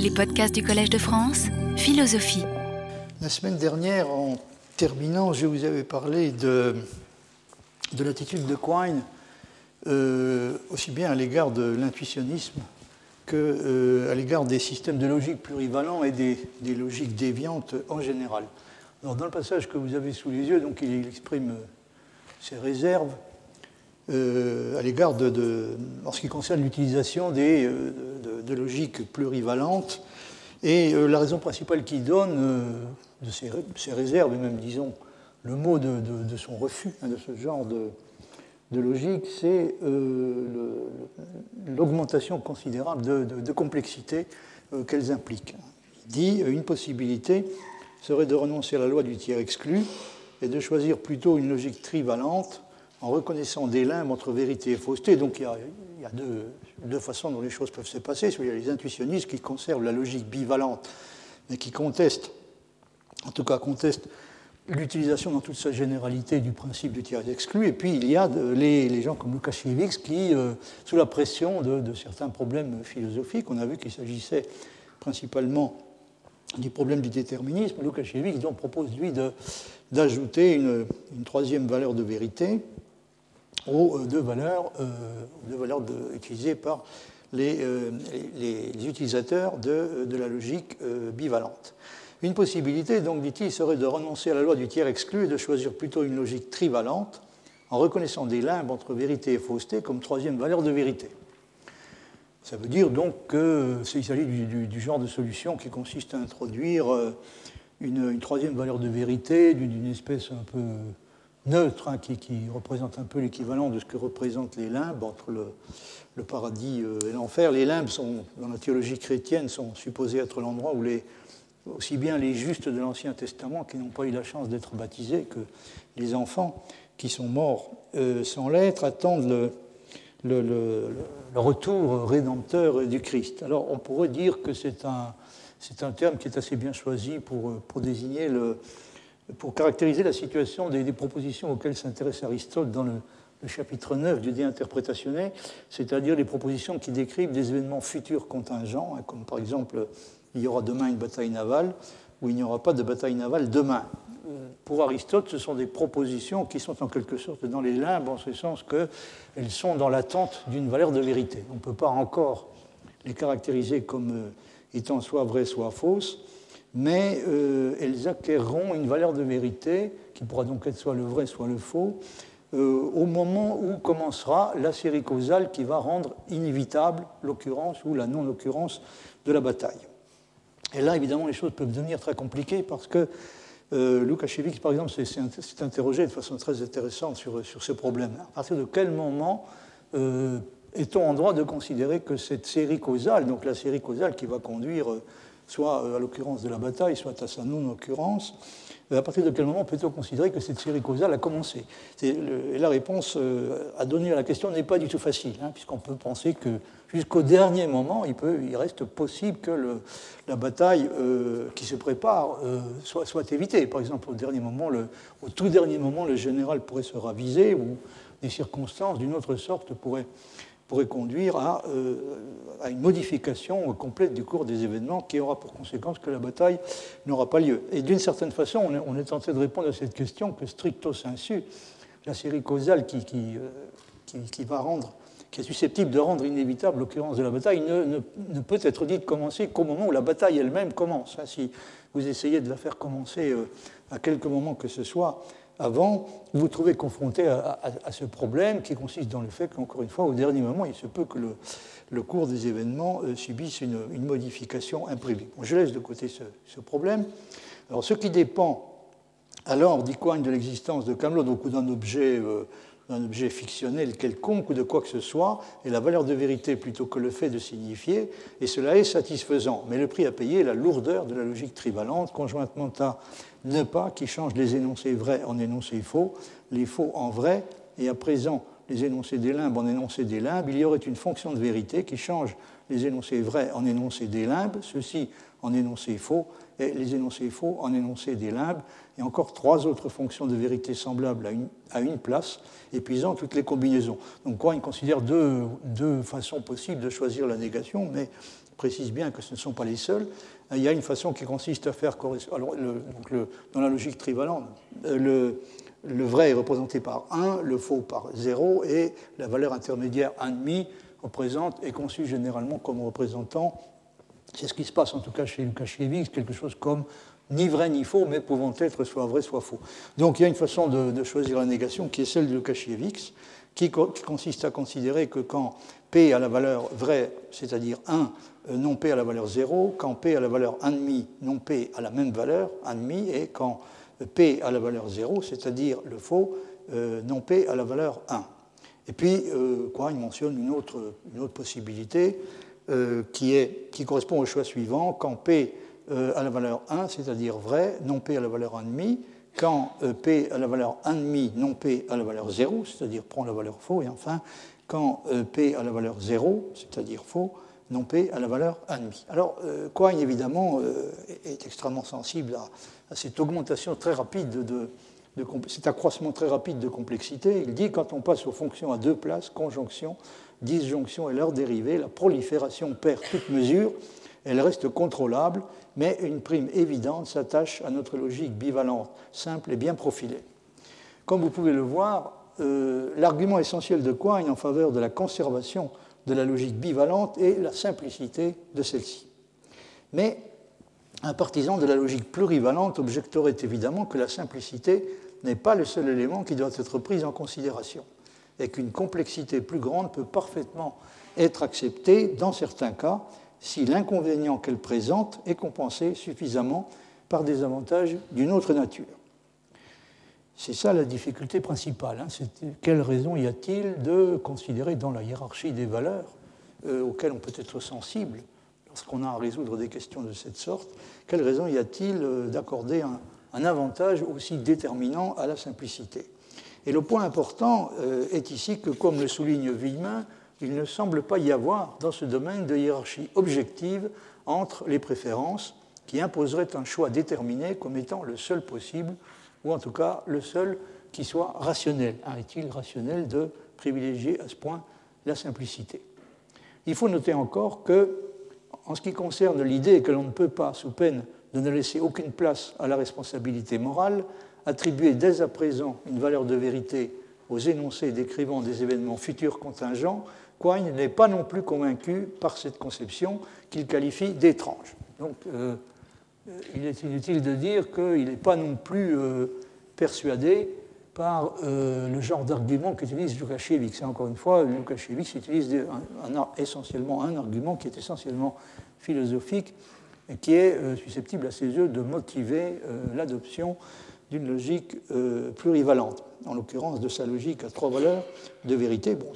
Les podcasts du Collège de France, philosophie. La semaine dernière, en terminant, je vous avais parlé de, de l'attitude de Quine, euh, aussi bien à l'égard de l'intuitionnisme qu'à euh, l'égard des systèmes de logique plurivalents et des, logiques déviantes en général. Dans le passage que vous avez sous les yeux, donc, il exprime ses réserves euh, à l'égard de, en ce qui concerne l'utilisation des, euh, de, logiques plurivalentes. Et euh, la raison principale qu'il donne de ces, réserves, et même disons le mot de, son refus hein, de ce genre de, logique, c'est l'augmentation considérable de, complexité qu'elles impliquent. Il dit une possibilité serait de renoncer à la loi du tiers exclu et de choisir plutôt une logique trivalente en reconnaissant des limbes entre vérité et fausseté. Donc il y a, deux, façons dont les choses peuvent se passer. Il y a les intuitionnistes qui conservent la logique bivalente, mais qui contestent, en tout cas contestent l'utilisation dans toute sa généralité du principe du tiers exclu. Et puis il y a les, gens comme Lukasiewicz qui, euh, sous la pression de, certains problèmes philosophiques, on a vu qu'il s'agissait principalement du problème du déterminisme, Lukasiewicz propose lui d'ajouter une, troisième valeur de vérité, aux euh, deux valeurs, euh, utilisées par les, euh, utilisateurs de, la logique bivalente. Une possibilité, donc, dit-il, serait de renoncer à la loi du tiers exclu et de choisir plutôt une logique trivalente en reconnaissant des limbes entre vérité et fausseté comme troisième valeur de vérité. Ça veut dire donc qu'il s'agit du, genre de solution qui consiste à introduire une troisième valeur de vérité d'une espèce un peu neutre, hein, qui, représente un peu l'équivalent de ce que représentent les limbes entre le, paradis euh, et l'enfer. Les limbes, sont, dans la théologie chrétienne, sont supposés être l'endroit où aussi bien les justes de l'Ancien Testament qui n'ont pas eu la chance d'être baptisés que les enfants qui sont morts euh, sans l'être attendent le, retour rédempteur du Christ. Alors on pourrait dire que c'est un, terme qui est assez bien choisi pour, pour désigner le, pour caractériser la situation des, propositions auxquelles s'intéresse Aristote dans le, chapitre 9 du Dé interprétationné, c'est-à-dire les propositions qui décrivent des événements futurs contingents, hein, comme par exemple il y aura demain une bataille navale ou il n'y aura pas de bataille navale demain. Pour Aristote, ce sont des propositions qui sont en quelque sorte dans les limbes, en ce sens qu'elles sont dans l'attente d'une valeur de vérité. On ne peut pas encore les caractériser comme euh, étant soit vraies, soit fausses mais euh, elles acquerront une valeur de vérité, qui pourra donc être soit le vrai, soit le faux, euh, au moment où commencera la série causale qui va rendre inévitable l'occurrence ou la non-occurrence de la bataille. Et là, évidemment, les choses peuvent devenir très compliquées parce que euh, Lukasiewicz, par exemple, s'est interrogé de façon très intéressante sur, sur ce problème. À partir de quel moment euh, est-on en droit de considérer que cette série causale, donc la série causale qui va conduire soit euh, à l'occurrence de la bataille, soit à sa non-occurrence, euh, à partir de quel moment peut-on considérer que cette série causale a commencé? La réponse euh, à donner à la question n'est pas du tout facile, hein, puisqu'on peut penser que jusqu'au dernier moment, il, reste possible que la bataille qui se prépare soit, évitée. Par exemple, au, au tout dernier moment, le général pourrait se raviser ou des circonstances d'une autre sorte pourraient pourrait conduire euh, à, une modification complète du cours des événements qui aura pour conséquence que la bataille n'aura pas lieu. Et d'une certaine façon, on est, tenté de répondre à cette question que stricto sensu, la série causale qui, euh, qui, va rendre, qui est susceptible de rendre inévitable l'occurrence de la bataille ne, ne, peut être dit de commencer qu'au moment où la bataille elle-même commence. Si vous essayez de la faire commencer euh, à quelque moment que ce soit, avant, vous vous trouvez confronté à, ce problème qui consiste dans le fait qu'encore une fois, au dernier moment, il se peut que le, cours des événements euh, subisse une, modification imprévue. je laisse de côté ce, problème. Alors, ce qui dépend alors, dit Quine, de l'existence de Camelot, donc d'un objet, euh, objet fictionnel quelconque ou de quoi que ce soit, est la valeur de vérité plutôt que le fait de signifier, et cela est satisfaisant. Mais le prix à payer est la lourdeur de la logique trivalente, conjointement à ne pas qui change les énoncés vrais en énoncés faux, les faux en vrais, et à présent les énoncés des limbes en énoncés des limbes, il y aurait une fonction de vérité qui change les énoncés vrais en énoncés des limbes, ceci en énoncés faux, et les énoncés faux en énoncés des limbes, et encore trois autres fonctions de vérité semblables à une, à une place, épuisant toutes les combinaisons. Donc quoi, il considère deux, deux façons possibles de choisir la négation, mais précise bien que ce ne sont pas les seuls. Il y a une façon qui consiste à faire dans la logique trivalente, le, le, vrai est représenté par 1, le faux par 0, et la valeur intermédiaire 1,5 représente, est conçue généralement comme représentant, c'est ce qui se passe en tout cas chez Lukasiewicz, quelque chose comme ni vrai ni faux, mais pouvant être soit vrai, soit faux. Donc il y a une façon de, choisir la négation qui est celle de Lukasiewicz, qui, consiste à considérer que quand P a la valeur vraie, c'est-à-dire 1, euh, non P a la valeur 0, quand P a la valeur 1,5, non P a la même valeur, 1,5, et quand P a la valeur 0, c'est-à-dire le faux, euh, non P a la valeur 1. Et puis, euh, quoi, il mentionne une autre, une autre possibilité qui, est, qui correspond au choix suivant. Quand P a la valeur 1, c'est-à-dire vrai, non P a la valeur 1,5, quand P a la valeur 1,5, non P a la valeur 0, c'est-à-dire prend la valeur faux, et enfin, quand P a la valeur 0, c'est-à-dire faux, non P a la valeur 1,5. Alors, euh, Quine, évidemment, euh, est extrêmement sensible à, cette augmentation très rapide de, cet accroissement très rapide de complexité. Il dit quand on passe aux fonctions à deux places, conjonction, disjonction et leur dérivée, la prolifération perd toute mesure, elle reste contrôlable, mais une prime évidente s'attache à notre logique bivalente, simple et bien profilée. Comme vous pouvez le voir, euh, l'argument essentiel de Quine en faveur de la conservation de la logique bivalente et la simplicité de celle-ci. Mais un partisan de la logique plurivalente objecterait évidemment que la simplicité n'est pas le seul élément qui doit être pris en considération et qu'une complexité plus grande peut parfaitement être acceptée dans certains cas si l'inconvénient qu'elle présente est compensé suffisamment par des avantages d'une autre nature. C'est ça la difficulté principale. Hein. Quelle raison y a-t-il de considérer dans la hiérarchie des valeurs euh, auxquelles on peut être sensible lorsqu'on a à résoudre des questions de cette sorte, quelle raison y a-t-il euh, d'accorder un, avantage aussi déterminant à la simplicité? Et le point important euh, est ici que, comme le souligne Villemin, il ne semble pas y avoir dans ce domaine de hiérarchie objective entre les préférences qui imposeraient un choix déterminé comme étant le seul possible ou en tout cas le seul qui soit rationnel. Est-il rationnel de privilégier à ce point la simplicité? Il faut noter encore que, en ce qui concerne l'idée que l'on ne peut pas, sous peine de ne laisser aucune place à la responsabilité morale, attribuer dès à présent une valeur de vérité aux énoncés décrivant des événements futurs contingents, Quine n'est pas non plus convaincu par cette conception qu'il qualifie d'étrange. Donc, euh, euh, il est inutile de dire qu'il n'est pas non plus euh, persuadé par le genre d'argument qu'utilise Lukasiewicz. Encore une fois, Lukasiewicz utilise essentiellement un argument qui est essentiellement philosophique et qui est susceptible à ses yeux de motiver l'adoption d'une logique plurivalente, en l'occurrence de sa logique à trois valeurs de vérité. Bon,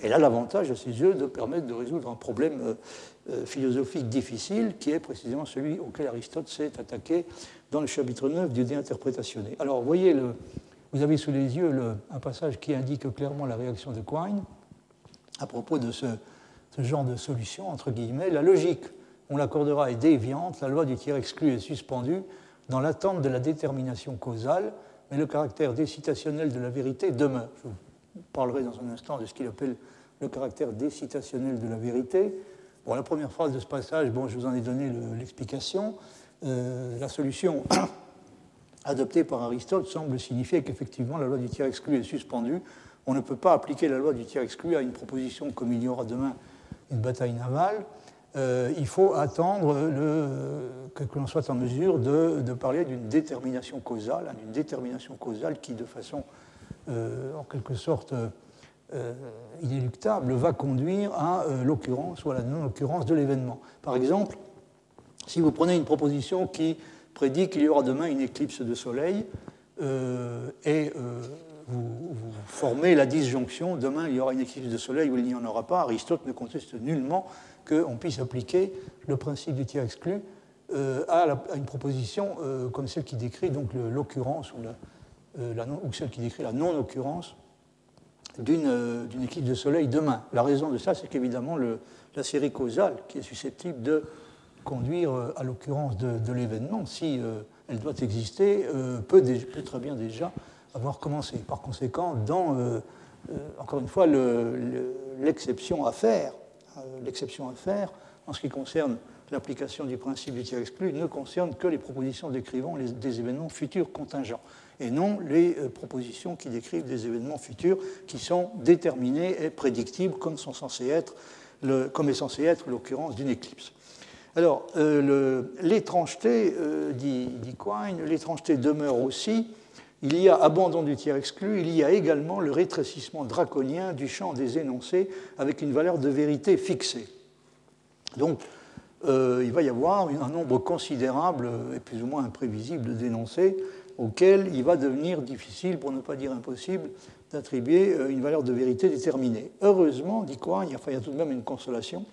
elle a l'avantage à ses yeux de permettre de résoudre un problème euh, philosophique difficile, qui est précisément celui auquel Aristote s'est attaqué dans le chapitre 9 du De Interprétationné. Alors, vous voyez, vous avez sous les yeux un passage qui indique clairement la réaction de Quine à propos de ce, ce genre de solution, entre guillemets. La logique, on l'accordera, est déviante, la loi du tiers exclu est suspendue dans l'attente de la détermination causale, mais le caractère décitationnel de la vérité demeure. Je vous parlerai dans un instant de ce qu'il appelle le caractère décitationnel de la vérité. Bon, la première phrase de ce passage, bon, je vous en ai donné l'explication. Euh, la solution adoptée par Aristote semble signifier qu'effectivement la loi du tiers exclu est suspendue. On ne peut pas appliquer la loi du tiers exclu à une proposition comme il y aura demain une bataille navale. Euh, il faut attendre que, l'on soit en mesure de, parler d'une détermination causale, hein, d'une détermination causale qui, de façon en quelque sorte euh, inéluctable va conduire à euh, l'occurrence ou à la non-occurrence de l'événement. Par exemple, si vous prenez une proposition qui prédit qu'il y aura demain une éclipse de soleil euh, et vous, formez la disjonction, demain il y aura une éclipse de soleil ou il n'y en aura pas, Aristote ne conteste nullement qu'on puisse appliquer le principe du tiers exclu à, une proposition comme celle qui décrit l'occurrence ou, ou, celle qui décrit la non-occurrence euh, d'une éclipse de soleil demain. La raison de ça, c'est qu'évidemment, la série causale qui est susceptible de conduire euh, à l'occurrence de, l'événement, si euh, elle doit exister, peut, très bien déjà avoir commencé. Par conséquent, encore une fois, l'exception à faire l'exception à faire en ce qui concerne l'application du principe du tiers exclu ne concerne que les propositions décrivant des événements futurs contingents et non les euh, propositions qui décrivent des événements futurs qui sont déterminés et prédictibles comme, sont censés être comme est censé être l'occurrence d'une éclipse. Alors, euh, l'étrangeté, euh, dit, Quine, l'étrangeté demeure aussi. Il y a abandon du tiers exclu, il y a également le rétrécissement draconien du champ des énoncés avec une valeur de vérité fixée. Donc, il va y avoir un nombre considérable et plus ou moins imprévisible d'énoncés auxquels il va devenir difficile, pour ne pas dire impossible, d'attribuer euh, une valeur de vérité déterminée. Heureusement, dit quoi? Il y a tout de même une consolation.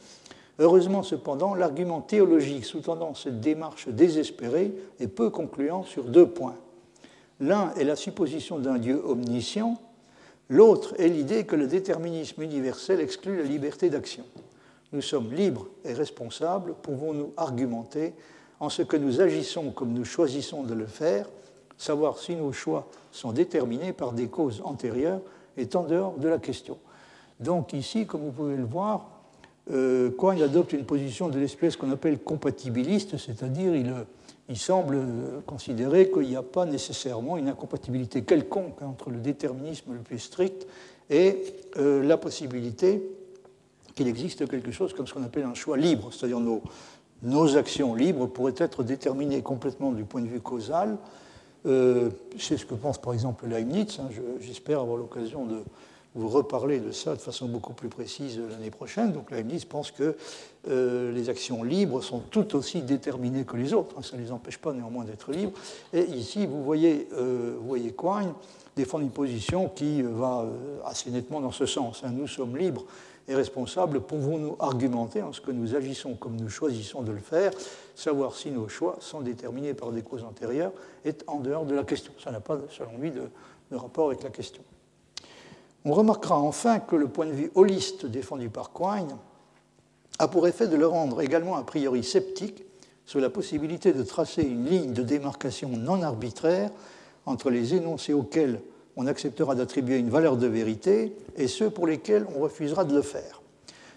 Heureusement, cependant, l'argument théologique sous-tendant cette démarche désespérée est peu concluant sur deux points. L'un est la supposition d'un Dieu omniscient, l'autre est l'idée que le déterminisme universel exclut la liberté d'action. Nous sommes libres et responsables, pouvons-nous argumenter en ce que nous agissons comme nous choisissons de le faire, savoir si nos choix sont déterminés par des causes antérieures est en dehors de la question. Donc ici, comme vous pouvez le voir, euh, adopte une position de l'espèce qu'on appelle compatibiliste, c'est-à-dire il, il, semble considérer qu'il n'y a pas nécessairement une incompatibilité quelconque entre le déterminisme le plus strict et euh, la possibilité qu'il existe quelque chose comme ce qu'on appelle un choix libre, c'est-à-dire nos, nos actions libres pourraient être déterminées complètement du point de vue causal. Euh, c'est ce que pense par exemple Leibniz. Hein, j'espère avoir l'occasion de vous reparler de ça de façon beaucoup plus précise l'année prochaine. Donc Leibniz pense que euh, les actions libres sont tout aussi déterminées que les autres. Hein, ça ne les empêche pas néanmoins d'être libres. Et ici, vous voyez, euh, vous voyez Quine défendre une position qui va assez nettement dans ce sens. Hein. Nous sommes libres et responsables, pouvons-nous argumenter en ce que nous agissons comme nous choisissons de le faire, savoir si nos choix sont déterminés par des causes antérieures est en dehors de la question. Ça n'a pas, selon lui, de, rapport avec la question. On remarquera enfin que le point de vue holiste défendu par Quine a pour effet de le rendre également a priori sceptique sur la possibilité de tracer une ligne de démarcation non arbitraire entre les énoncés auxquels on acceptera d'attribuer une valeur de vérité et ceux pour lesquels on refusera de le faire.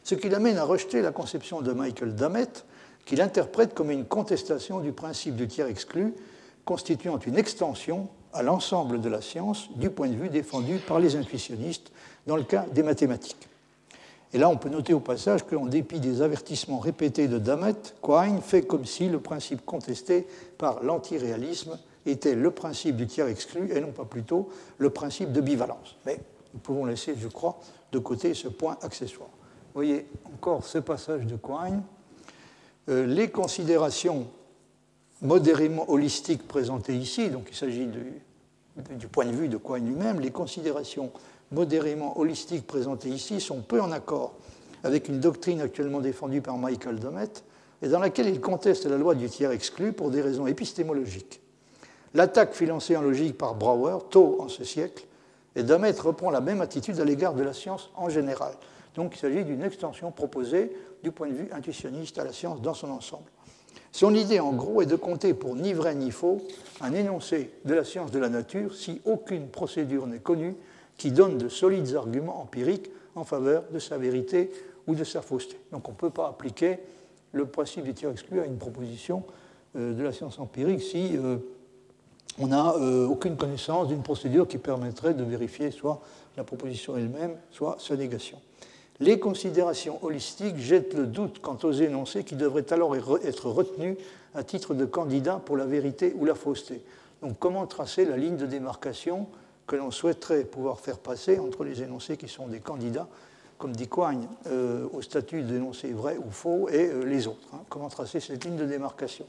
Ce qui l'amène à rejeter la conception de Michael Dammett, qu'il interprète comme une contestation du principe du tiers exclu, constituant une extension à l'ensemble de la science du point de vue défendu par les intuitionnistes dans le cas des mathématiques. Et là, on peut noter au passage qu'en dépit des avertissements répétés de Dammett, Quine fait comme si le principe contesté par l'antiréalisme était le principe du tiers exclu et non pas plutôt le principe de bivalence. Mais nous pouvons laisser, je crois, de côté ce point accessoire. Vous voyez encore ce passage de Quine. Euh, les considérations modérément holistiques présentées ici, donc il s'agit du, du, point de vue de Quine lui-même, les considérations modérément holistiques présentées ici sont peu en accord avec une doctrine actuellement défendue par Michael Domet et dans laquelle il conteste la loi du tiers exclu pour des raisons épistémologiques. L'attaque fut lancée en logique par Brouwer tôt en ce siècle, et Damet reprend la même attitude à l'égard de la science en général. Donc il s'agit d'une extension proposée du point de vue intuitionniste à la science dans son ensemble. Son idée, en gros, est de compter pour ni vrai ni faux un énoncé de la science de la nature si aucune procédure n'est connue qui donne de solides arguments empiriques en faveur de sa vérité ou de sa fausseté. Donc on ne peut pas appliquer le principe du tiers exclu à une proposition euh, de la science empirique si euh, on n'a euh, aucune connaissance d'une procédure qui permettrait de vérifier soit la proposition elle-même, soit sa négation. Les considérations holistiques jettent le doute quant aux énoncés qui devraient alors être retenus à titre de candidat pour la vérité ou la fausseté. Donc comment tracer la ligne de démarcation que l'on souhaiterait pouvoir faire passer entre les énoncés qui sont des candidats, comme dit Coigne, euh, au statut d'énoncé vrai ou faux, et euh, les autres hein? Comment tracer cette ligne de démarcation?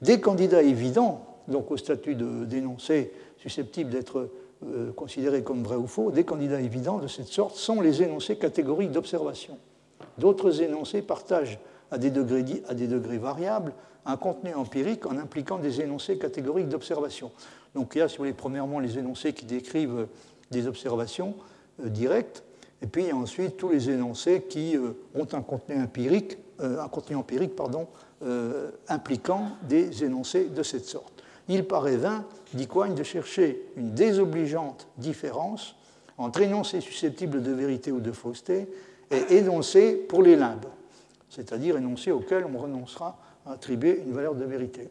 Des candidats évidents donc au statut d'énoncé susceptible d'être euh, considéré comme vrai ou faux, des candidats évidents de cette sorte sont les énoncés catégoriques d'observation. D'autres énoncés partagent à des, degrés, variables un contenu empirique en impliquant des énoncés catégoriques d'observation. Donc il y a, si vous voulez, premièrement les énoncés qui décrivent des observations euh, directes, et puis ensuite tous les énoncés qui euh, ont un contenu empirique, un contenu empirique pardon, impliquant des énoncés de cette sorte il paraît vain, dit Coigne, de chercher une désobligeante différence entre énoncés susceptibles de vérité ou de fausseté et énoncé pour les limbes, c'est-à-dire énoncé auquel on renoncera à attribuer une valeur de vérité.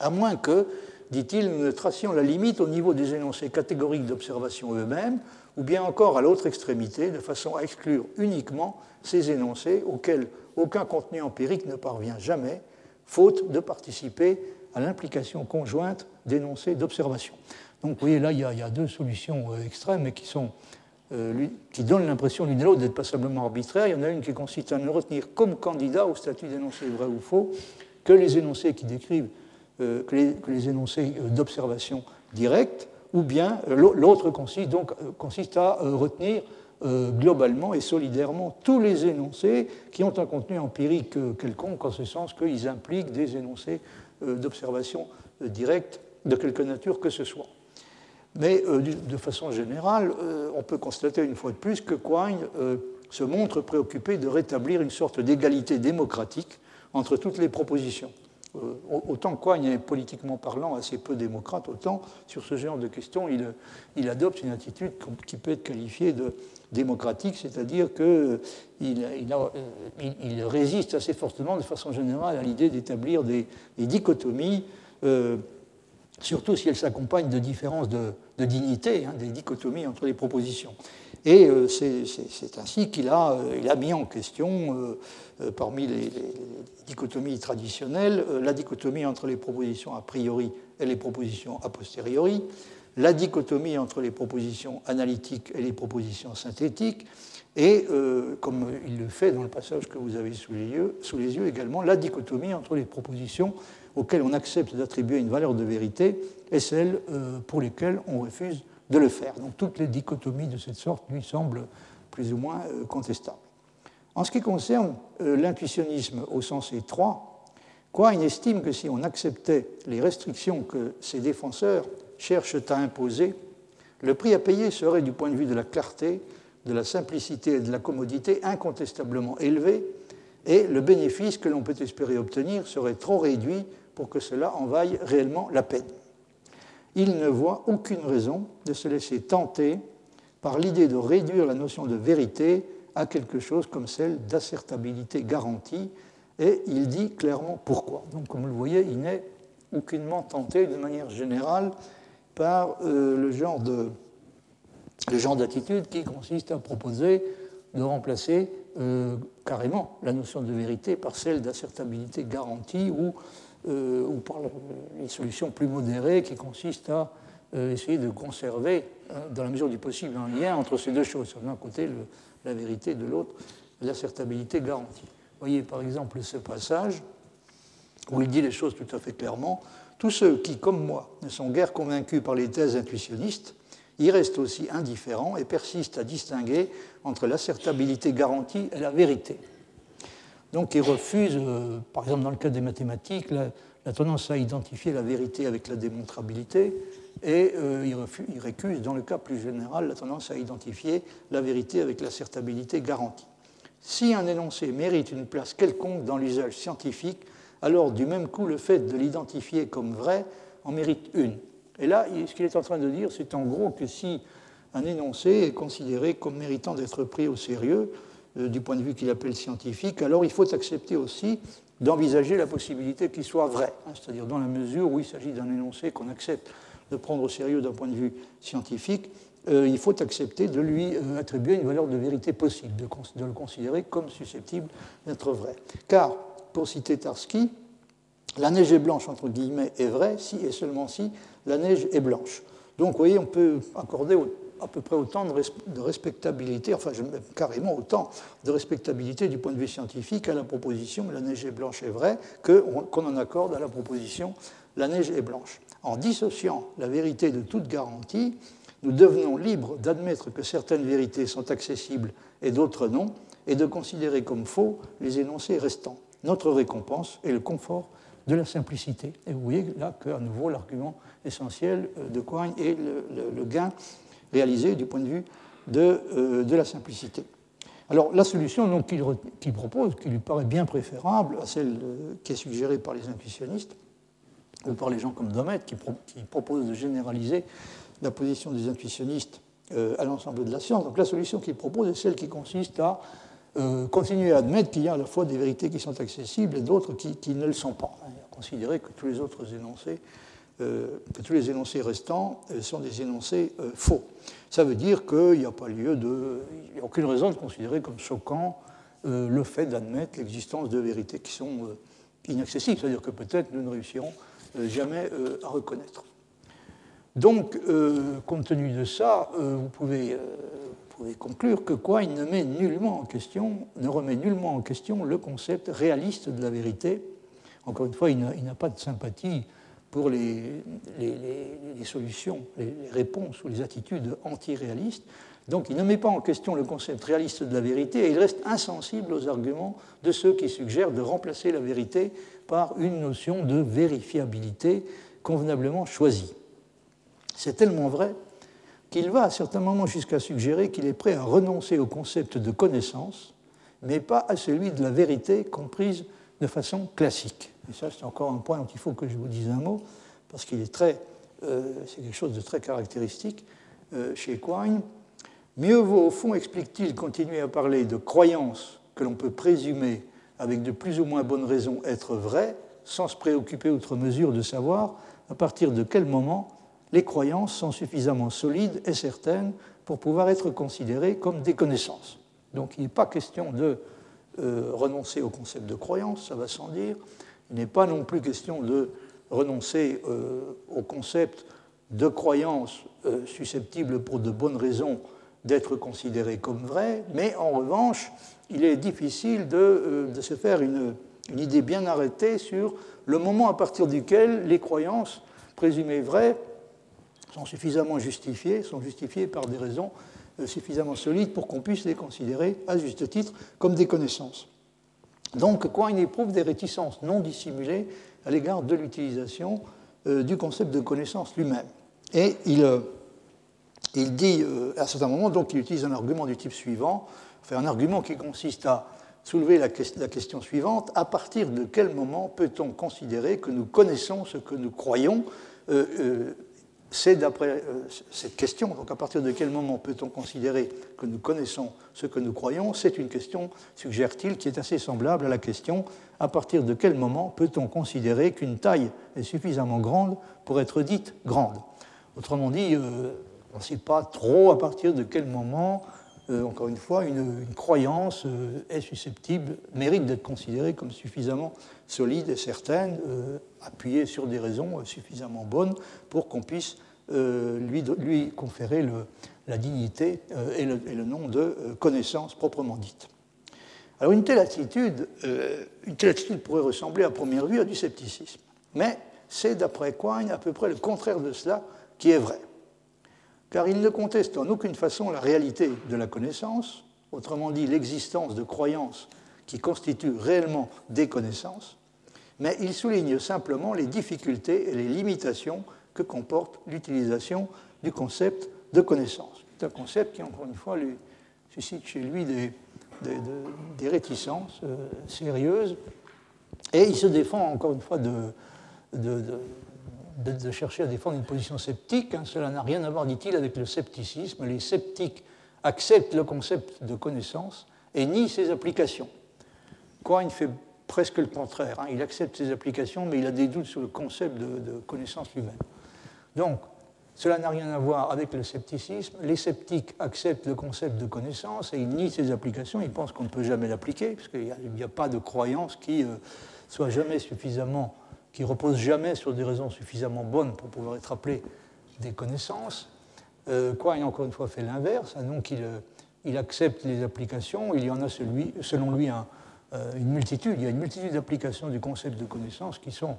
À moins que, dit-il, nous ne tracions la limite au niveau des énoncés catégoriques d'observation eux-mêmes, ou bien encore à l'autre extrémité, de façon à exclure uniquement ces énoncés auxquels aucun contenu empirique ne parvient jamais, faute de participer à l'implication conjointe d'énoncés d'observation. Donc vous voyez, là, il y, a, deux solutions euh, extrêmes et qui, sont, euh, qui donnent l'impression l'une et l'autre d'être passablement arbitraires. Il y en a une qui consiste à ne retenir comme candidat au statut d'énoncé vrai ou faux que les énoncés qui décrivent, euh, que, les, énoncés d'observation directe, ou bien l'autre consiste, donc, consiste à retenir globalement et solidairement tous les énoncés qui ont un contenu empirique quelconque, en ce sens qu'ils impliquent des énoncés d'observation directe de quelque nature que ce soit. Mais euh, de façon générale, euh, on peut constater une fois de plus que Quine euh, se montre préoccupé de rétablir une sorte d'égalité démocratique entre toutes les propositions. Autant Quine est politiquement parlant assez peu démocrate, autant sur ce genre de questions, il, il adopte une attitude qui peut être qualifiée de démocratique, c'est-à-dire qu'il il, il, résiste assez fortement, de façon générale, à l'idée d'établir des, dichotomies surtout si elle s'accompagne de différences de, dignité, hein, des dichotomies entre les propositions. Et euh, c'est ainsi qu'il a, euh, mis en question, euh, parmi les, dichotomies traditionnelles, la dichotomie entre les propositions a priori et les propositions a posteriori, la dichotomie entre les propositions analytiques et les propositions synthétiques, et, comme il le fait dans le passage que vous avez sous les yeux, également, la dichotomie entre les propositions auxquelles on accepte d'attribuer une valeur de vérité et celles pour lesquelles on refuse de le faire. Donc toutes les dichotomies de cette sorte lui semblent plus ou moins euh, contestables. En ce qui concerne euh, l'intuitionnisme au sens étroit, Quine estime que si on acceptait les restrictions que ses défenseurs cherchent à imposer, le prix à payer serait du point de vue de la clarté, de la simplicité et de la commodité incontestablement élevé, et le bénéfice que l'on peut espérer obtenir serait trop réduit pour que cela en vaille réellement la peine. Il ne voit aucune raison de se laisser tenter par l'idée de réduire la notion de vérité à quelque chose comme celle d'assertabilité garantie, et il dit clairement pourquoi. Donc, comme vous le voyez, il n'est aucunement tenté de manière générale par euh, le genre d'attitude qui consiste à proposer de remplacer euh, carrément la notion de vérité par celle d'assertabilité garantie ou euh, ou par les solutions plus modérées qui consistent à euh, essayer de conserver, hein, dans la mesure du possible, un lien entre ces deux choses. D'un côté, la vérité, de l'autre, l'assertabilité garantie. Voyez par exemple ce passage où il dit les choses tout à fait clairement. Tous ceux qui, comme moi, ne sont guère convaincus par les thèses intuitionnistes, y restent aussi indifférents et persistent à distinguer entre l'assertabilité garantie et la vérité. Donc il refuse, euh, par exemple dans le cas des mathématiques, la, tendance à identifier la vérité avec la démontrabilité, et euh, il, récuse, dans le cas plus général, la tendance à identifier la vérité avec l'assertabilité garantie. Si un énoncé mérite une place quelconque dans l'usage scientifique, alors du même coup le fait de l'identifier comme vrai en mérite une. Et là, ce qu'il est en train de dire, c'est en gros que si un énoncé est considéré comme méritant d'être pris au sérieux, du point de vue qu'il appelle scientifique, alors il faut accepter aussi d'envisager la possibilité qu'il soit vrai, hein, c'est-à-dire dans la mesure où il s'agit d'un énoncé qu'on accepte de prendre au sérieux d'un point de vue scientifique, euh, il faut accepter de lui euh, attribuer une valeur de vérité possible, de, le considérer comme susceptible d'être vrai. Car, pour citer Tarski, la neige est blanche, entre guillemets, est vraie si et seulement si la neige est blanche. Donc, vous voyez, on peut accorder à peu près autant de respectabilité, enfin carrément autant de respectabilité du point de vue scientifique à la proposition la neige est blanche est vraie qu'on en accorde à la proposition la neige est blanche. En dissociant la vérité de toute garantie, nous devenons libres d'admettre que certaines vérités sont accessibles et d'autres non, et de considérer comme faux les énoncés restants. Notre récompense est le confort de la simplicité. Et vous voyez là qu'à nouveau l'argument essentiel de Quine est le gain réalisé du point de vue de, euh, de la simplicité. Alors la solution qu'il propose, qui lui paraît bien préférable à celle euh, qui est suggérée par les intuitionnistes, ou par les gens comme Domet, qui, qui proposent de généraliser la position des intuitionnistes à l'ensemble de la science. Donc la solution qu'il propose est celle qui consiste à continuer à admettre qu'il y a à la fois des vérités qui sont accessibles et d'autres qui, ne le sont pas. Considérer que tous les autres énoncés tous les énoncés restants sont des énoncés faux. Ça veut dire qu'il n'y a pas lieu de, il n'y a aucune raison de considérer comme choquant le fait d'admettre l'existence de vérités qui sont inaccessible, c'est-à-dire que peut-être nous ne réussirons euh, jamais euh, à reconnaître. Donc, euh, compte tenu de ça, vous pouvez, pouvez, conclure que Quine ne met nullement en question, ne remet nullement en question le concept réaliste de la vérité. Encore une fois, il n'a pas de sympathie pour les, les, les, solutions, les, réponses ou les attitudes anti-réalistes. Donc il ne met pas en question le concept réaliste de la vérité et il reste insensible aux arguments de ceux qui suggèrent de remplacer la vérité par une notion de vérifiabilité convenablement choisie. C'est tellement vrai qu'il va à certains moments jusqu'à suggérer qu'il est prêt à renoncer au concept de connaissance, mais pas à celui de la vérité comprise de façon classique. Et ça, c'est encore un point dont il faut que je vous dise un mot, parce qu'il est très, euh, c'est quelque chose de très caractéristique euh, chez Quine. Mieux vaut, au fond, explique-t-il, continuer à parler de croyances que l'on peut présumer, avec de plus ou moins bonnes raisons, être vraies, sans se préoccuper outre mesure de savoir à partir de quel moment les croyances sont suffisamment solides et certaines pour pouvoir être considérées comme des connaissances. Donc il n'est pas question de euh, renoncer au concept de croyance, ça va sans dire. Il n'est pas non plus question de renoncer euh, au concept de croyance euh, susceptible pour de bonnes raisons d'être considéré comme vrai, mais en revanche, il est difficile de, se faire une, idée bien arrêtée sur le moment à partir duquel les croyances présumées vraies sont suffisamment justifiées, sont justifiées par des raisons suffisamment solides pour qu'on puisse les considérer, à juste titre, comme des connaissances. Donc, Quine éprouve des réticences non dissimulées à l'égard de l'utilisation euh, du concept de connaissance lui-même. Et il il dit euh, à un certain moment, donc, il utilise un argument du type suivant, enfin, un argument qui consiste à soulever la, question suivante à partir de quel moment peut-on considérer que nous connaissons ce que nous croyons euh, euh, C'est d'après cette question, donc à partir de quel moment peut-on considérer que nous connaissons ce que nous croyons? C'est une question, suggère-t-il, qui est assez semblable à la question à partir de quel moment peut-on considérer qu'une taille est suffisamment grande pour être dite grande? Autrement dit, on ne sait pas trop à partir de quel moment, euh, encore une fois, une, croyance euh, est susceptible, mérite d'être considérée comme suffisamment solide et certaine, euh, appuyée sur des raisons suffisamment bonnes pour qu'on puisse lui, conférer la dignité et le, et, le, nom de connaissance proprement dite. Alors une telle attitude, une telle attitude pourrait ressembler à première vue à du scepticisme, mais c'est d'après Quine à peu près le contraire de cela qui est vrai car il ne conteste en aucune façon la réalité de la connaissance, autrement dit l'existence de croyances qui constituent réellement des connaissances, mais il souligne simplement les difficultés et les limitations que comporte l'utilisation du concept de connaissance. C'est un concept qui, encore une fois, suscite chez lui des, réticences euh, sérieuses, et il se défend, encore une fois, de, chercher à défendre une position sceptique. Hein. Cela n'a rien à voir, dit-il, avec le scepticisme. Les sceptiques acceptent le concept de connaissance et nient ses applications. Quine fait presque le contraire. Hein. Il accepte ses applications, mais il a des doutes sur le concept de, connaissance lui-même. Donc, cela n'a rien à voir avec le scepticisme. Les sceptiques acceptent le concept de connaissance et ils nient ses applications. Ils pensent qu'on ne peut jamais l'appliquer, parce qu'il n'y a, pas de croyance qui euh, soit jamais suffisamment qui repose jamais sur des raisons suffisamment bonnes pour pouvoir être appelées des connaissances. Euh, encore une fois, fait l'inverse. Hein, donc, il, euh, il, accepte les applications. Il y en a, selon lui, euh, une multitude. Il y a une multitude d'applications du concept de connaissance qui sont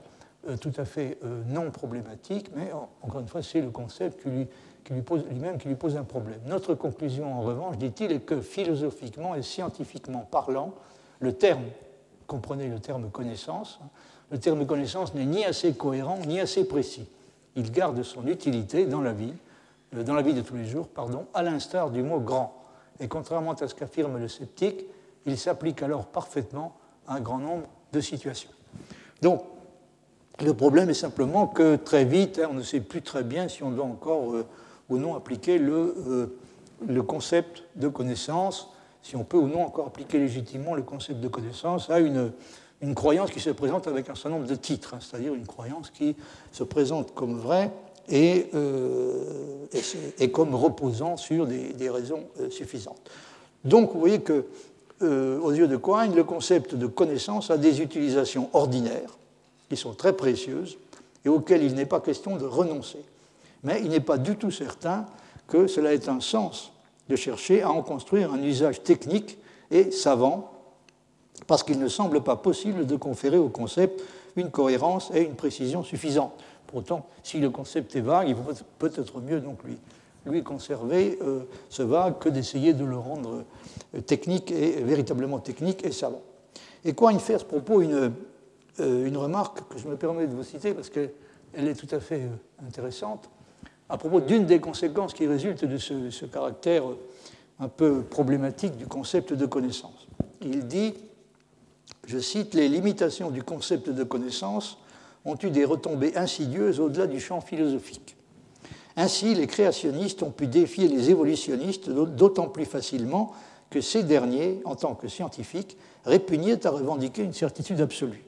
euh, tout à fait non problématiques, mais encore une fois, c'est le concept qui lui pose, lui-même qui lui pose un problème. Notre conclusion, en revanche, dit-il, est que philosophiquement et scientifiquement parlant, le terme, comprenez le terme connaissance, hein, le terme connaissance n'est ni assez cohérent ni assez précis. Il garde son utilité dans la vie, euh, dans la vie de tous les jours, pardon, à l'instar du mot grand. Et contrairement à ce qu'affirme le sceptique, il s'applique alors parfaitement à un grand nombre de situations. Donc, le problème est simplement que très vite, hein, on ne sait plus très bien si on doit encore euh, ou non appliquer le, le concept de connaissance, si on peut ou non encore appliquer légitimement le concept de connaissance à une, une croyance qui se présente avec un certain nombre de titres, hein, c'est-à-dire une croyance qui se présente comme vraie et, et, comme reposant sur des, raisons suffisantes. Donc vous voyez que euh, aux yeux de Quine, le concept de connaissance a des utilisations ordinaires qui sont très précieuses et auxquelles il n'est pas question de renoncer. Mais il n'est pas du tout certain que cela ait un sens de chercher à en construire un usage technique et savant, parce qu'il ne semble pas possible de conférer au concept une cohérence et une précision suffisantes. Pourtant, si le concept est vague, il vaut peut-être mieux donc lui, lui conserver euh, ce vague que d'essayer de le rendre technique et véritablement technique et savant. Et Quine fait à ce propos une, euh, une remarque que je me permets de vous citer parce qu'elle est tout à fait euh, intéressante à propos d'une des conséquences qui résultent de ce, caractère euh, un peu problématique du concept de connaissance. Il dit, je cite, les limitations du concept de connaissance ont eu des retombées insidieuses au-delà du champ philosophique. Ainsi, les créationnistes ont pu défier les évolutionnistes d'autant plus facilement que ces derniers, en tant que scientifiques, répugnaient à revendiquer une certitude absolue.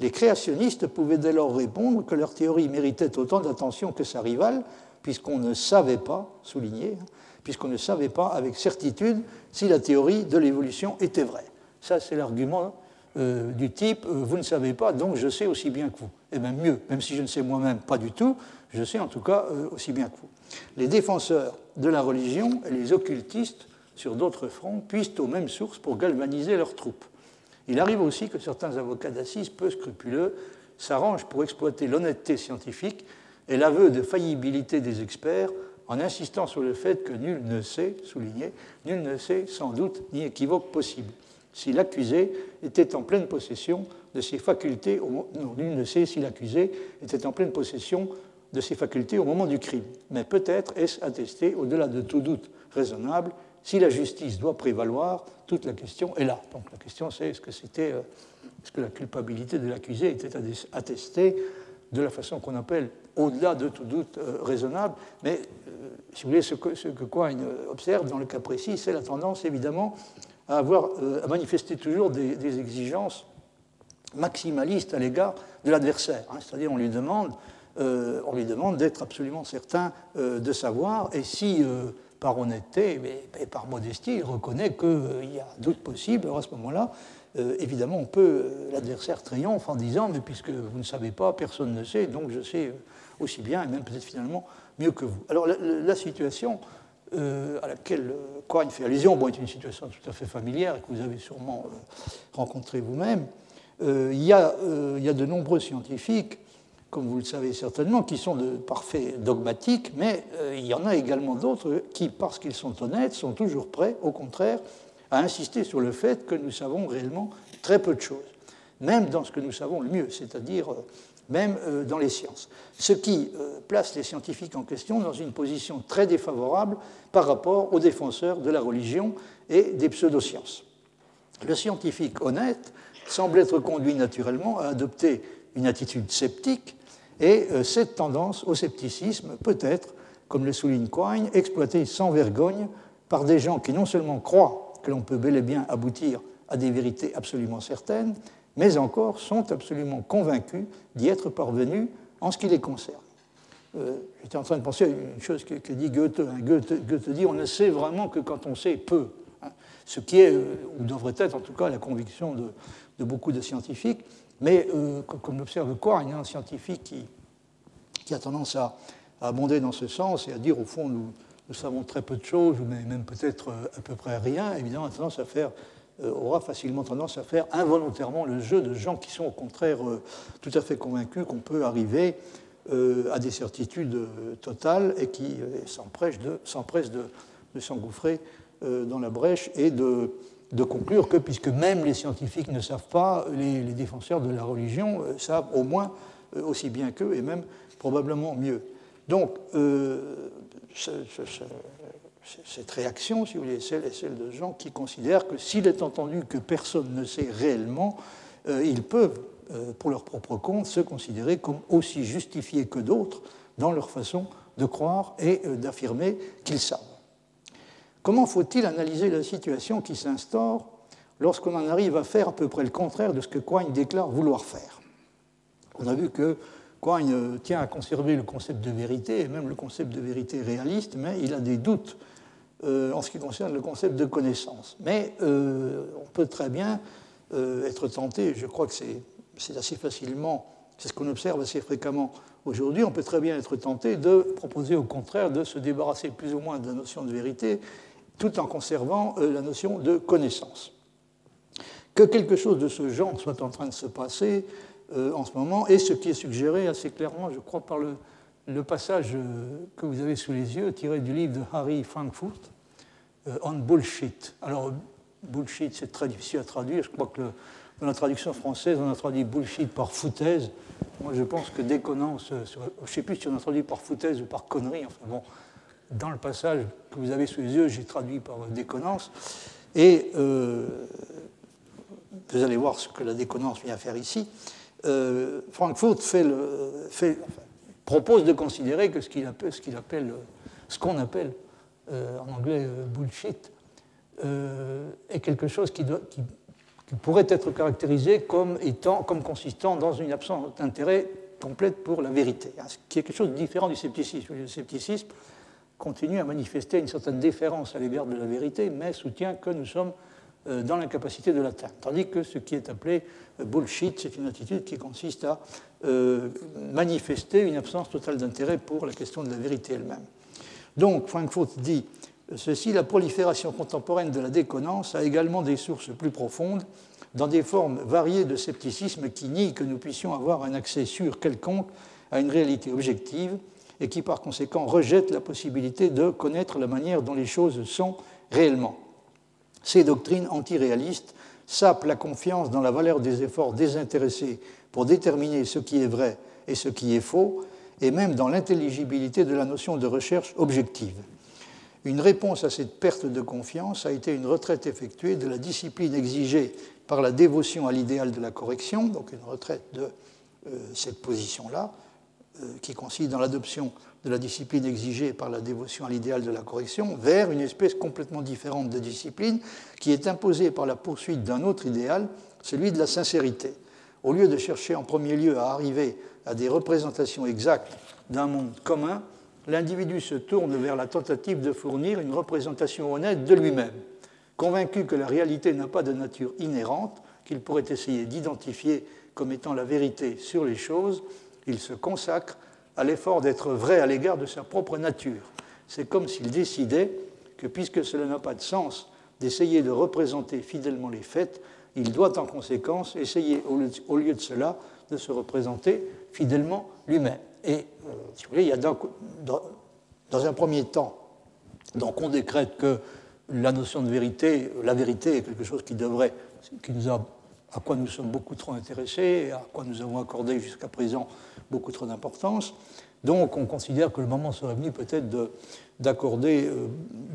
Les créationnistes pouvaient dès lors répondre que leur théorie méritait autant d'attention que sa rivale, puisqu'on ne savait pas, souligner, hein, puisqu'on ne savait pas avec certitude si la théorie de l'évolution était vraie. Ça, c'est l'argument euh, du type euh, vous ne savez pas, donc je sais aussi bien que vous. Et bien mieux, même si je ne sais moi-même pas du tout, je sais en tout cas euh, aussi bien que vous. Les défenseur de la religion et les occultistes sur d'autres fronts puissent aux mêmes sources pour galvaniser leurs troupes. Il arrive aussi que certains avocats d'assises peu scrupuleux s'arrangent pour exploiter l'honnêteté scientifique et l'aveu de faillibilité des experts en insistant sur le fait que nul ne sait, souligné, nul ne sait sans doute ni équivoque possible. Si l'accusé était en pleine possession de ses facultés, au, ne sait si l'accusé était en pleine possession de ses facultés au moment du crime. Mais peut-être est-ce attesté, au-delà de tout doute raisonnable, si la justice doit prévaloir, toute la question est là. Donc la question c'est est-ce que, c'était, euh, est-ce que la culpabilité de l'accusé était attestée de la façon qu'on appelle au-delà de tout doute euh, raisonnable? Mais euh, si vous voulez, ce que, ce observe dans le cas précis, c'est la tendance évidemment à, avoir, à manifester toujours des, exigences maximalistes à l'égard de l'adversaire. Hein. C'est-à-dire on lui demande, on lui demande d'être absolument certain de savoir, et si par honnêteté et par modestie, il reconnaît qu'il y a doute possible. Alors à ce moment-là, euh, évidemment, on peut, euh, l'adversaire triomphe en disant Mais puisque vous ne savez pas, personne ne sait, donc je sais aussi bien, et même peut-être finalement mieux que vous. Alors la, situation euh, à laquelle Coigne fait allusion bon, est une situation tout à fait familière et que vous avez sûrement rencontrée vous-même. il, y y a de nombreux scientifiques comme vous le savez certainement, qui sont de parfaits dogmatiques, mais euh, il y en a également d'autres qui, parce qu'ils sont honnêtes, sont toujours prêts, au contraire, à insister sur le fait que nous savons réellement très peu de choses, même dans ce que nous savons le mieux, c'est-à-dire euh, même euh, dans les sciences. Ce qui place les scientifiques en question dans une position très défavorable par rapport aux défenseurs de la religion et des pseudosciences. Le scientifique honnête semble être conduit naturellement à adopter une attitude sceptique et euh, cette tendance au scepticisme peut être, comme le souligne Quine, exploitée sans vergogne par des gens qui non seulement croient que l'on peut bel et bien aboutir à des vérités absolument certaines, mais encore sont absolument convaincus d'y être parvenus en ce qui les concerne. Euh, j'étais en train de penser à une chose que, dit Goethe. Hein. Goethe. dit on ne sait vraiment que quand on sait peu. Hein. ce qui est, euh, ou devrait être en tout cas, la conviction de, beaucoup de scientifiques. Mais euh, comme l'observe quoi, il y a un scientifique qui, a tendance à, abonder dans ce sens et à dire au fond nous, savons très peu de choses, mais même peut-être euh, à peu près rien, évidemment, a tendance à faire, aura facilement tendance à faire involontairement le jeu de gens qui sont au contraire tout à fait convaincus qu'on peut arriver à des certitudes totales et qui s'empressent de, s'engouffrer dans la brèche et de, conclure que, puisque même les scientifiques ne savent pas, les, défenseurs de la religion euh, savent au moins euh, aussi bien qu'eux, et même probablement mieux. Donc, euh, cette réaction, si vous voulez, celle est celle de gens qui considèrent que s'il est entendu que personne ne sait réellement, ils peuvent, pour leur propre compte, se considérer comme aussi justifiés que d'autres dans leur façon de croire et d'affirmer qu'ils savent. Comment faut-il analyser la situation qui s'instaure lorsqu'on en arrive à faire à peu près le contraire de ce que Quine déclare vouloir faire? On a vu que Quine tient à conserver le concept de vérité et même le concept de vérité réaliste, mais il a des doutes euh, en ce qui concerne le concept de connaissance. Mais euh, on peut très bien euh, être tenté, je crois que c'est assez facilement, c'est ce qu'on observe assez fréquemment aujourd'hui, on peut très bien être tenté de proposer au contraire de se débarrasser plus ou moins de la notion de vérité tout en conservant la notion de connaissance. Que quelque chose de ce genre soit en train de se passer en ce moment, et ce qui est suggéré assez clairement, je crois, par le, passage que vous avez sous les yeux, tiré du livre de Harry Frankfurt, On Bullshit. Alors, bullshit, c'est très difficile à traduire. Je crois que dans la traduction française, on a traduit bullshit par foutaise. Moi, je pense que déconnance, je ne sais plus si on a traduit par foutaise ou par connerie. Enfin bon, dans le passage que vous avez sous les yeux, j'ai traduit par déconnance. Et vous allez voir ce que la déconnance vient faire ici. Euh, Frankfurt propose de considérer que ce qu'il appelle, ce qu'on appelle euh, en anglais euh, bullshit est quelque chose qui, pourrait être caractérisé comme, étant, comme consistant dans une absence d'intérêt complète pour la vérité, hein, ce qui est quelque chose de différent du scepticisme. Le scepticisme continue à manifester une certaine déférence à l'égard de la vérité, mais soutient que nous sommes euh, dans l'incapacité de l'atteindre. Tandis que ce qui est appelé euh, bullshit, c'est une attitude qui consiste à euh, manifester une absence totale d'intérêt pour la question de la vérité elle-même. Donc, Frankfurt dit ceci, la prolifération contemporaine de la déconnance a également des sources plus profondes dans des formes variées de scepticisme qui nient que nous puissions avoir un accès sûr quelconque à une réalité objective et qui par conséquent rejette la possibilité de connaître la manière dont les choses sont réellement. Ces doctrines antiréalistes sapent la confiance dans la valeur des efforts désintéressés pour déterminer ce qui est vrai et ce qui est faux, et même dans l'intelligibilité de la notion de recherche objective. Une réponse à cette perte de confiance a été une retraite effectuée de la discipline exigée par la dévotion à l'idéal de la correction, donc une retraite de euh, cette position-là, euh, qui consiste dans l'adoption de la discipline exigée par la dévotion à l'idéal de la correction vers une espèce complètement différente de discipline qui est imposée par la poursuite d'un autre idéal, celui de la sincérité. Au lieu de chercher en premier lieu à arriver à des représentations exactes d'un monde commun, l'individu se tourne vers la tentative de fournir une représentation honnête de lui-même. Convaincu que la réalité n'a pas de nature inhérente, qu'il pourrait essayer d'identifier comme étant la vérité sur les choses, il se consacre à l'effort d'être vrai à l'égard de sa propre nature. C'est comme s'il décidait que puisque cela n'a pas de sens d'essayer de représenter fidèlement les faits, il doit en conséquence essayer, au lieu de cela, de se représenter fidèlement lui-même. Et, euh, si vous voulez, il y a dans, dans, un premier temps, donc on décrète que la notion de vérité, la vérité est quelque chose qui devrait, qui nous a, à quoi nous sommes beaucoup trop intéressés, à quoi nous avons accordé jusqu'à présent beaucoup trop d'importance. Donc on considère que le moment serait venu peut-être d'accorder, euh,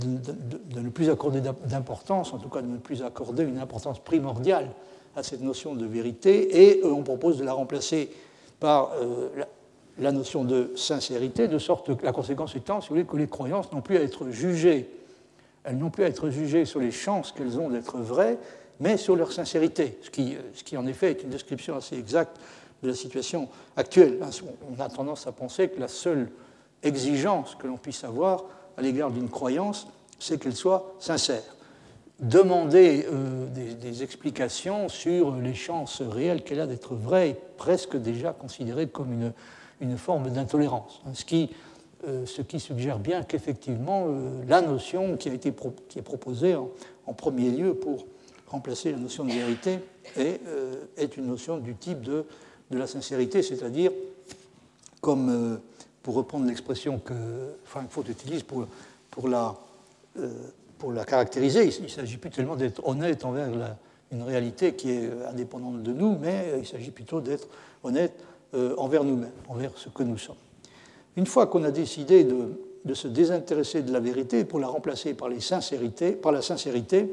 de, ne plus accorder d'importance, en tout cas de ne plus accorder une importance primordiale à cette notion de vérité, et euh, on propose de la remplacer par euh, la, notion de sincérité, de sorte que la conséquence étant, si vous voulez, que les croyances n'ont plus à être jugées, elles n'ont plus à être jugées sur les chances qu'elles ont d'être vraies, mais sur leur sincérité, ce qui, ce qui en effet est une description assez exacte de la situation actuelle. On a tendance à penser que la seule exigence que l'on puisse avoir à l'égard d'une croyance, c'est qu'elle soit sincère. Demander euh, des, explications sur les chances réelles qu'elle a d'être vraie est presque déjà considéré comme une, une forme d'intolérance. Ce qui, euh, ce qui suggère bien qu'effectivement, euh, la notion qui, a été qui est proposée en, en, premier lieu pour remplacer la notion de vérité est, est une notion du type de de la sincérité, c'est-à-dire, comme pour reprendre l'expression que Frankfurt utilise pour, pour, la, euh, pour la caractériser, il ne s'agit plus tellement d'être honnête envers une réalité qui est indépendante de nous, mais il s'agit plutôt d'être honnête euh, envers nous-mêmes, envers ce que nous sommes. Une fois qu'on a décidé de, de, se désintéresser de la vérité pour la remplacer par, les sincérités, par la sincérité,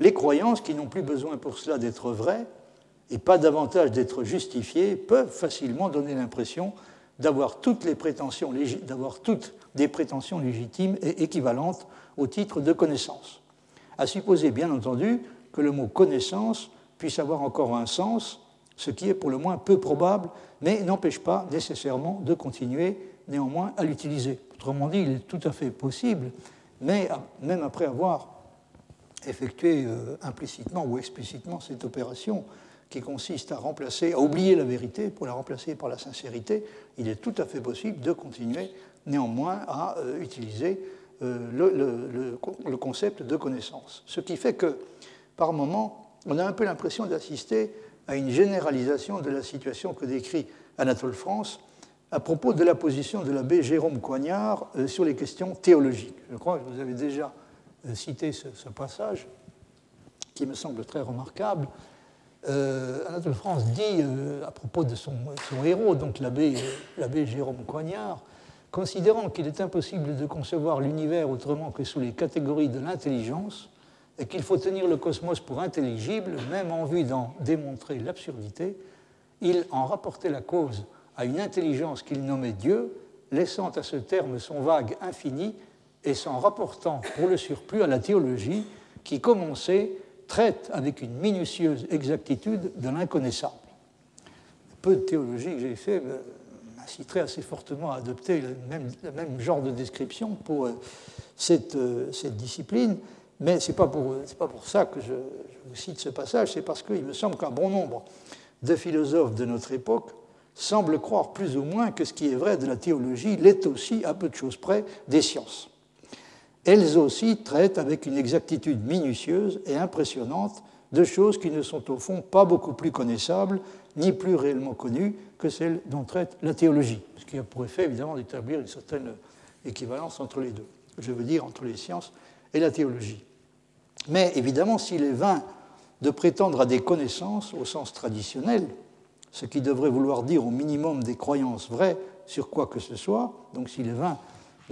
les croyances qui n'ont plus besoin pour cela d'être vraies et pas davantage d'être justifiés peuvent facilement donner l'impression d'avoir toutes les prétentions, des prétentions légitimes et équivalentes au titre de connaissance. À supposer, bien entendu, que le mot connaissance puisse avoir encore un sens, ce qui est pour le moins peu probable, mais n'empêche pas nécessairement de continuer néanmoins à l'utiliser. Autrement dit, il est tout à fait possible, mais même après avoir effectué euh, implicitement ou explicitement cette opération qui consiste à remplacer, à oublier la vérité pour la remplacer par la sincérité, il est tout à fait possible de continuer néanmoins à euh, utiliser euh, le, concept de connaissance. Ce qui fait que, par moment, on a un peu l'impression d'assister à une généralisation de la situation que décrit Anatole France à propos de la position de l'abbé Jérôme Coignard euh, sur les questions théologiques. Je crois que vous avez déjà cité ce, passage, qui me semble très remarquable. Anatole France dit à propos de son, héros, donc l'abbé Jérôme Coignard, considérant qu'il est impossible de concevoir l'univers autrement que sous les catégories de l'intelligence, et qu'il faut tenir le cosmos pour intelligible, même en vue d'en démontrer l'absurdité, il en rapportait la cause à une intelligence qu'il nommait Dieu, laissant à ce terme son vague infini et s'en rapportant pour le surplus à la théologie qui, comme on sait, traite avec une minutieuse exactitude de l'inconnaissable. Peu de théologie que j'ai fait euh, inciterait assez fortement à adopter le même, genre de description pour euh, cette, euh, cette discipline. Mais ce n'est pas, pas pour ça que je, vous cite ce passage, c'est parce qu'il me semble qu'un bon nombre de philosophes de notre époque semblent croire plus ou moins que ce qui est vrai de la théologie l'est aussi, à peu de choses près, des sciences. Elles aussi traitent avec une exactitude minutieuse et impressionnante de choses qui ne sont au fond pas beaucoup plus connaissables ni plus réellement connues que celles dont traite la théologie, ce qui a pour effet évidemment d'établir une certaine équivalence entre les deux, je veux dire entre les sciences et la théologie. Mais évidemment, s'il est vain de prétendre à des connaissances au sens traditionnel, ce qui devrait vouloir dire au minimum des croyances vraies sur quoi que ce soit, donc s'il est vain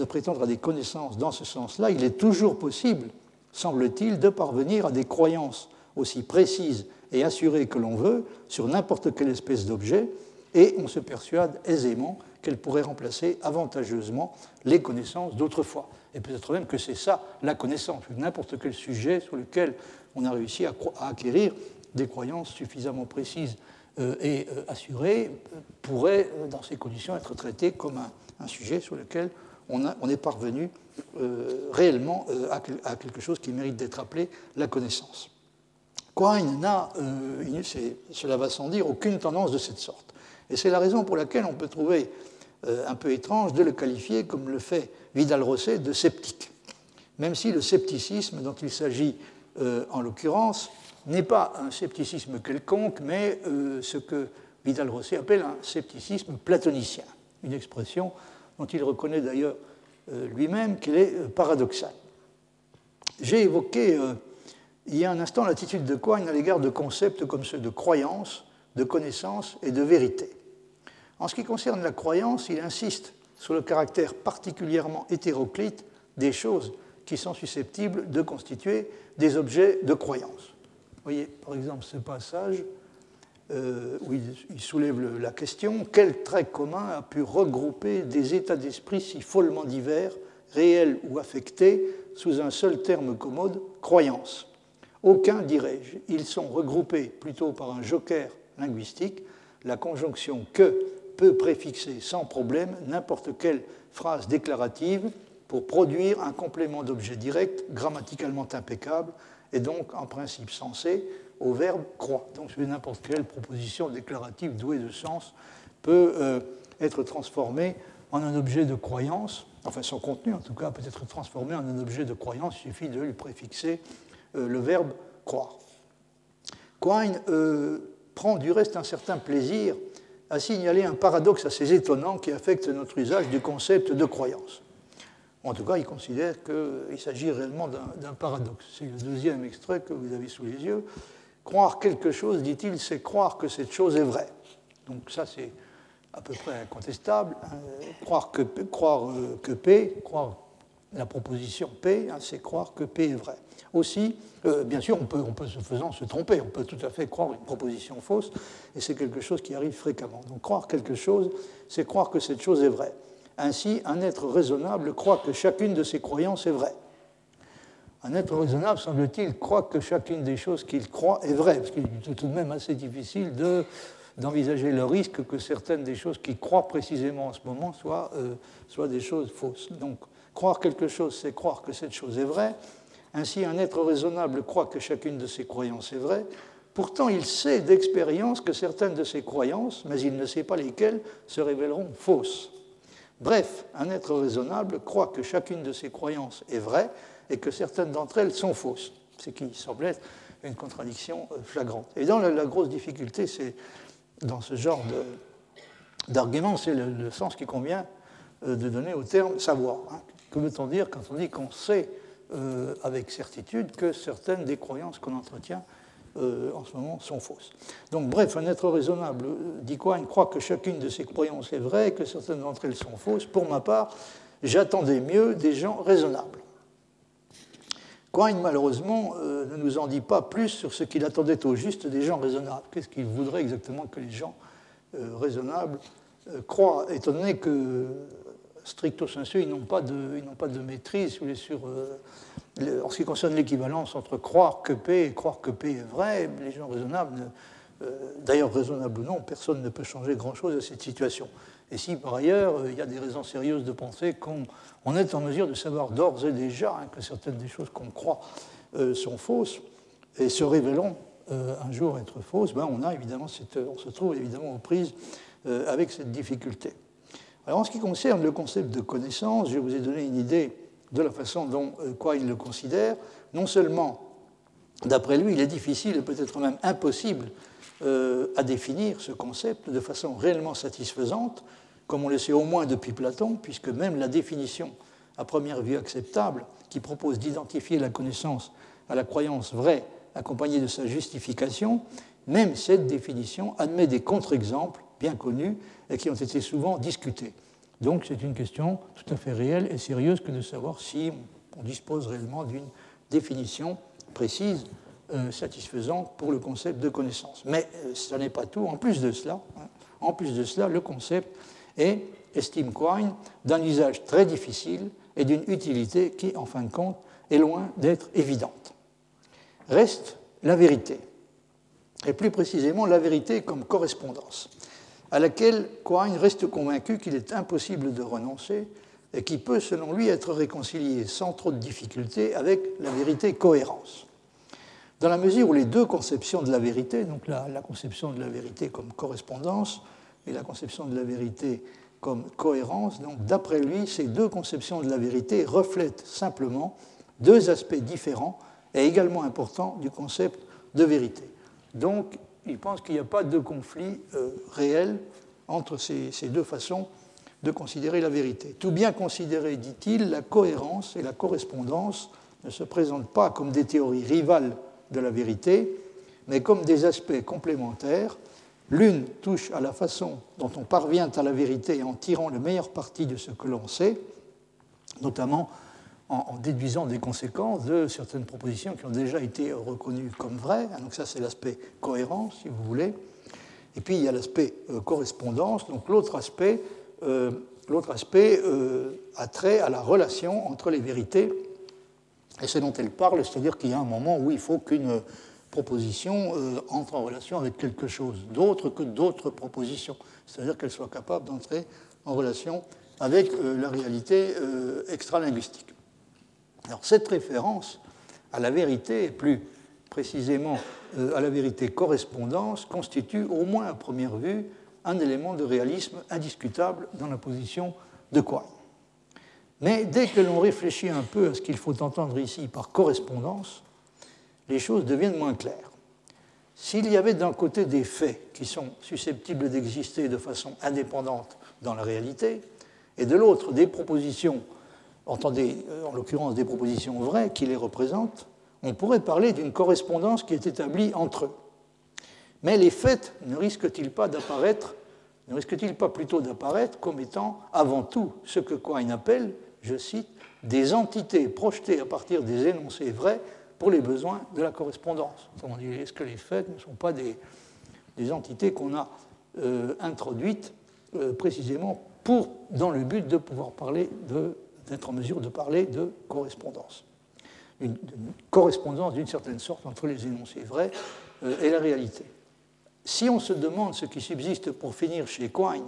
de prétendre à des connaissances dans ce sens-là, il est toujours possible, semble-t-il, de parvenir à des croyances aussi précises et assurées que l'on veut sur n'importe quelle espèce d'objet, et on se persuade aisément qu'elle pourrait remplacer avantageusement les connaissances d'autrefois. Et peut-être même que c'est ça la connaissance, n'importe quel sujet sur lequel on a réussi à, acquérir des croyances suffisamment précises euh, et euh, assurées pourrait, euh, dans ces conditions, être traité comme un, sujet sur lequel on, est parvenu réellement à, quelque chose qui mérite d'être appelé la connaissance. Quine n'a, cela va sans dire, aucune tendance de cette sorte. Et c'est la raison pour laquelle on peut trouver euh, un peu étrange de le qualifier, comme le fait Vidal-Rosset, de sceptique. Même si le scepticisme dont il s'agit euh, en l'occurrence n'est pas un scepticisme quelconque, mais euh, ce que Vidal-Rosset appelle un scepticisme platonicien, une expression dont il reconnaît d'ailleurs lui-même qu'elle est paradoxale. J'ai évoqué il y a un instant l'attitude de Quine à l'égard de concepts comme ceux de croyance, de connaissance et de vérité. En ce qui concerne la croyance, il insiste sur le caractère particulièrement hétéroclite des choses qui sont susceptibles de constituer des objets de croyance. Vous voyez, par exemple, ce passage euh, où il, soulève la question quel trait commun a pu regrouper des états d'esprit si follement divers, réels ou affectés, sous un seul terme commode, croyance? Aucun, dirais-je. Ils sont regroupés plutôt par un joker linguistique, la conjonction que peut préfixer sans problème n'importe quelle phrase déclarative pour produire un complément d'objet direct grammaticalement impeccable et donc en principe sensé au verbe croit. Donc n'importe quelle proposition déclarative douée de sens peut euh, être transformée en un objet de croyance, enfin son contenu en tout cas peut être transformé en un objet de croyance, il suffit de lui préfixer euh, le verbe croire. Quine euh, prend du reste un certain plaisir a signalé un paradoxe assez étonnant qui affecte notre usage du concept de croyance. En tout cas, il considère qu'il s'agit réellement d'un paradoxe. C'est le deuxième extrait que vous avez sous les yeux. Croire quelque chose, dit-il, c'est croire que cette chose est vraie. Donc ça, c'est à peu près incontestable. Croire que, croire euh, que P, croire la proposition P, hein, c'est croire que P est vrai. Aussi, euh, bien sûr, on peut, on peut se faisant se tromper, on peut tout à fait croire une proposition fausse, et c'est quelque chose qui arrive fréquemment. Donc croire quelque chose, c'est croire que cette chose est vraie. Ainsi, un être raisonnable croit que chacune de ses croyances est vraie. Un être raisonnable, semble-t-il, croit que chacune des choses qu'il croit est vraie, parce qu'il est tout de même assez difficile d'envisager le risque que certaines des choses qu'il croit précisément en ce moment soient, euh, soient des choses fausses. Donc, croire quelque chose, c'est croire que cette chose est vraie. Ainsi, un être raisonnable croit que chacune de ses croyances est vraie. Pourtant, il sait d'expérience que certaines de ses croyances, mais il ne sait pas lesquelles, se révéleront fausses. Bref, un être raisonnable croit que chacune de ses croyances est vraie, et que certaines d'entre elles sont fausses, ce qui semble être une contradiction euh, flagrante. Évidemment, la, la grosse difficulté, c'est dans ce genre d'argument, c'est le, sens qui convient euh, de donner au terme savoir. Hein. Que veut-on dire quand on dit qu'on sait euh, avec certitude que certaines des croyances qu'on entretient en ce moment sont fausses. Donc, bref, un être raisonnable dit quoi? Il croit que chacune de ses croyances est vraie et que certaines d'entre elles sont fausses. Pour ma part, j'attendais mieux des gens raisonnables. Quine, malheureusement, euh, ne nous en dit pas plus sur ce qu'il attendait au juste des gens raisonnables. Qu'est-ce qu'il voudrait exactement que les gens euh, raisonnables euh, croient, étant donné que, stricto sensu, ils n'ont pas, pas, de maîtrise sur, en ce qui concerne l'équivalence entre croire que P et croire que P est vrai. Les gens raisonnables, d'ailleurs raisonnables ou non, personne ne peut changer grand-chose à cette situation. Et si par ailleurs il y a des raisons sérieuses de penser qu'on on est en mesure de savoir d'ores et déjà hein, que certaines des choses qu'on croit euh, sont fausses et se révéleront euh, un jour être fausses, ben on, a évidemment on se trouve évidemment aux prises euh, avec cette difficulté. Alors en ce qui concerne le concept de connaissance, je vous ai donné une idée de la façon dont quoi il le considère. Non seulement, d'après lui, il est difficile et peut-être même impossible à définir ce concept de façon réellement satisfaisante, comme on le sait au moins depuis Platon, puisque même la définition à première vue acceptable, qui propose d'identifier la connaissance à la croyance vraie accompagnée de sa justification, même cette définition admet des contre-exemples bien connus et qui ont été souvent discutés. Donc c'est une question tout à fait réelle et sérieuse que de savoir si on dispose réellement d'une définition précise, euh, satisfaisante pour le concept de connaissance. Mais euh, ce n'est pas tout. En plus de cela, hein, en plus de cela, le concept et, estime Quine, d'un usage très difficile et d'une utilité qui, en fin de compte, est loin d'être évidente. Reste la vérité, et plus précisément la vérité comme correspondance, à laquelle Quine reste convaincu qu'il est impossible de renoncer et qui peut, selon lui, être réconciliée sans trop de difficulté avec la vérité cohérence. Dans la mesure où les deux conceptions de la vérité, donc la, conception de la vérité comme correspondance et la conception de la vérité comme cohérence. Donc, d'après lui, ces deux conceptions de la vérité reflètent simplement deux aspects différents et également importants du concept de vérité. Donc, il pense qu'il n'y a pas de conflit euh, réel entre ces, ces, deux façons de considérer la vérité. Tout bien considéré, dit-il, la cohérence et la correspondance ne se présentent pas comme des théories rivales de la vérité, mais comme des aspects complémentaires L'une touche à la façon dont on parvient à la vérité en tirant le meilleur parti de ce que l'on sait, notamment en, déduisant des conséquences de certaines propositions qui ont déjà été reconnues comme vraies. Donc ça, c'est l'aspect cohérence, si vous voulez. Et puis, il y a l'aspect euh, correspondance. Donc l'autre aspect, euh, l'autre aspect euh, a trait à la relation entre les vérités et ce dont elle parle, c'est-à-dire qu'il y a un moment où il faut qu'une proposition euh, entre en relation avec quelque chose d'autre que d'autres propositions, c'est-à-dire qu'elle soit capable d'entrer en relation avec euh, la réalité euh, extralinguistique. Alors cette référence à la vérité, et plus précisément à la vérité correspondance, constitue au moins à première vue un élément de réalisme indiscutable dans la position de Quine. Mais dès que l'on réfléchit un peu à ce qu'il faut entendre ici par correspondance, les choses deviennent moins claires. S'il y avait d'un côté des faits qui sont susceptibles d'exister de façon indépendante dans la réalité, et de l'autre des propositions, entendez euh, en l'occurrence des propositions vraies qui les représentent, on pourrait parler d'une correspondance qui est établie entre eux. Mais les faits ne risquent-ils pas d'apparaître, ne risquent-ils pas plutôt d'apparaître comme étant avant tout ce que Quine appelle je cite, des entités projetées à partir des énoncés vrais pour les besoins de la correspondance. est-ce que les faits ne sont pas des, entités qu'on a euh, introduites euh, précisément dans le but de pouvoir parler d'être en mesure de parler de correspondance? Une, correspondance d'une certaine sorte entre les énoncés vrais euh, et la réalité. Si on se demande ce qui subsiste pour finir chez Quine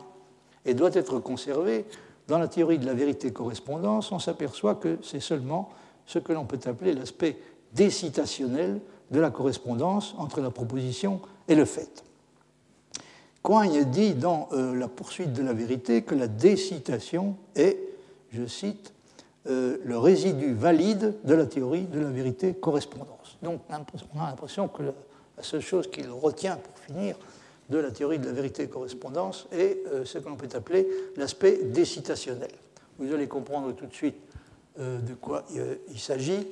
et doit être conservé, dans la théorie de la vérité-correspondance, on s'aperçoit que c'est seulement ce que l'on peut appeler l'aspect décitationnel de la correspondance entre la proposition et le fait. Quine dit dans euh, La poursuite de la vérité que la décitation est, je cite, euh, le résidu valide de la théorie de la vérité-correspondance. Donc on a l'impression que la seule chose qu'il retient pour finir de la théorie de la vérité-correspondance est euh, ce que l'on peut appeler l'aspect décitationnel. Vous allez comprendre tout de suite de quoi il s'agit.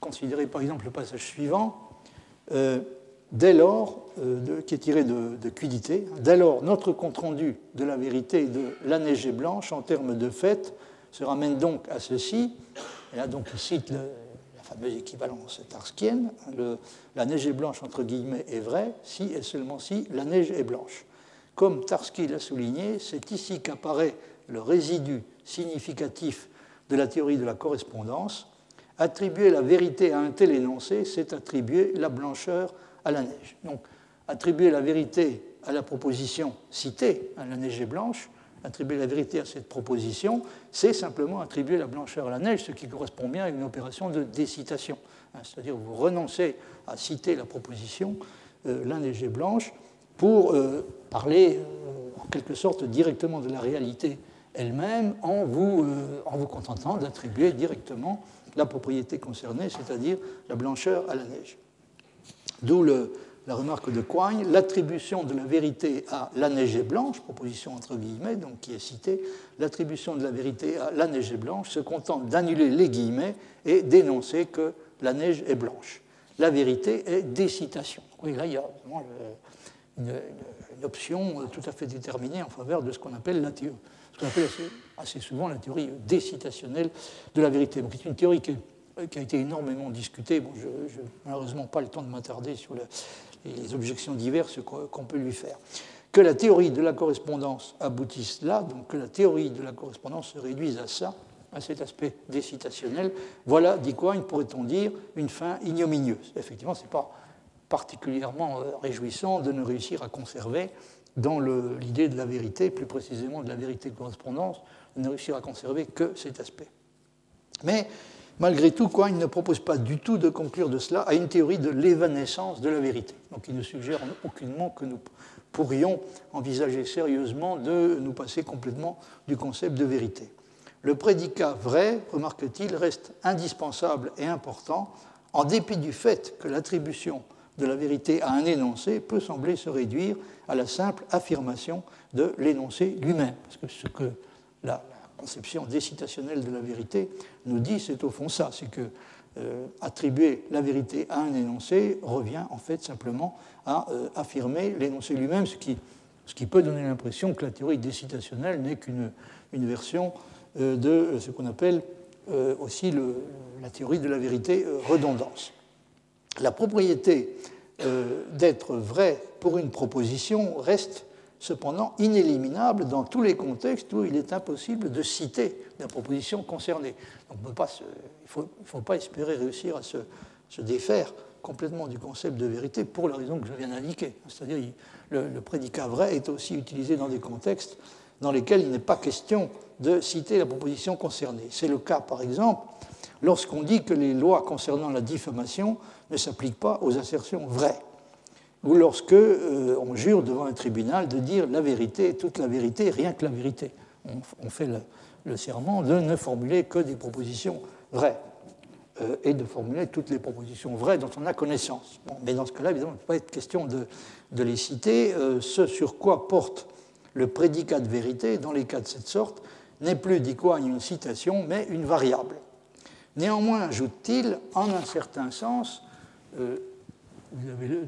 Considérez par exemple le passage suivant. Euh, dès lors, euh, qui est tiré de, de Quidité, dès lors, notre compte-rendu de la vérité de la neige blanche en termes de fait se ramène donc à ceci. Et là, donc, il cite la fameuse équivalence tarskienne la neige est blanche, entre guillemets, est vraie si et seulement si la neige est blanche. Comme Tarski l'a souligné, c'est ici qu'apparaît le résidu significatif de la théorie de la correspondance, Attribuer la vérité à un tel énoncé, c'est attribuer la blancheur à la neige. Donc, attribuer la vérité à la proposition citée, à la neige est blanche, attribuer la vérité à cette proposition, c'est simplement attribuer la blancheur à la neige, ce qui correspond bien à une opération de décitation. Hein, c'est-à-dire vous renoncez à citer la proposition euh, la neige est blanche pour euh, parler euh, en quelque sorte directement de la réalité elle-même en vous, en vous contentant d'attribuer directement la propriété concernée, c'est-à-dire la blancheur à la neige. D'où la remarque de Quine, l'attribution de la vérité à la neige blanche, proposition entre guillemets, donc qui est citée, l'attribution de la vérité à la neige blanche se contente d'annuler les guillemets et d'énoncer que la neige est blanche. La vérité est décitation. Oui, là, il y a vraiment une, option tout à fait déterminée en faveur de ce qu'on appelle la théorie ce qu'on appelle assez, souvent la théorie décitationnelle de la vérité. Donc, c'est une théorie qui, a été énormément discutée. Bon, je n'ai malheureusement pas le temps de m'attarder sur les objections diverses qu'on peut lui faire. Que la théorie de la correspondance aboutisse là, donc que la théorie de la correspondance se réduise à ça, à cet aspect décitationnel, voilà, dit quoi, pourrait-on dire, une fin ignominieuse. Effectivement, ce n'est pas particulièrement euh, réjouissant de ne réussir à conserver dans l'idée de la vérité, plus précisément de la vérité de correspondance, ne réussir à conserver que cet aspect. Mais malgré tout, quoi, il ne propose pas du tout de conclure de cela à une théorie de l'évanescence de la vérité. Donc il ne suggère aucunement que nous pourrions envisager sérieusement de nous passer complètement du concept de vérité. Le prédicat vrai, remarque-t-il, reste indispensable et important en dépit du fait que l'attribution de la vérité à un énoncé peut sembler se réduire à la simple affirmation de l'énoncé lui-même. Parce que ce que conception décitationnelle de la vérité nous dit, c'est au fond ça, c'est que euh, attribuer la vérité à un énoncé revient en fait simplement à euh, affirmer l'énoncé lui-même, ce qui, ce qui peut donner l'impression que la théorie décitationnelle n'est qu'une une version euh, de ce qu'on appelle aussi la théorie de la vérité redondance. La propriété d'être vrai pour une proposition reste cependant inéliminable dans tous les contextes où il est impossible de citer la proposition concernée. Il ne faut, pas espérer réussir à se, défaire complètement du concept de vérité pour la raison que je viens d'indiquer. C'est-à-dire le, le prédicat vrai est aussi utilisé dans des contextes dans lesquels il n'est pas question de citer la proposition concernée. C'est le cas, par exemple, lorsqu'on dit que les lois concernant la diffamation ne s'appliquent pas aux assertions vraies ou lorsque euh, on jure devant un tribunal de dire la vérité, toute la vérité, rien que la vérité. On, fait le, serment de ne formuler que des propositions vraies euh, et de formuler toutes les propositions vraies dont on a connaissance. mais dans ce cas-là, évidemment, il ne peut pas être question de, les citer. Euh, ce sur quoi porte le prédicat de vérité, dans les cas de cette sorte, n'est plus, dit quoi, une citation, mais une variable. Néanmoins, ajoute-t-il, en un certain sens, vous avez le le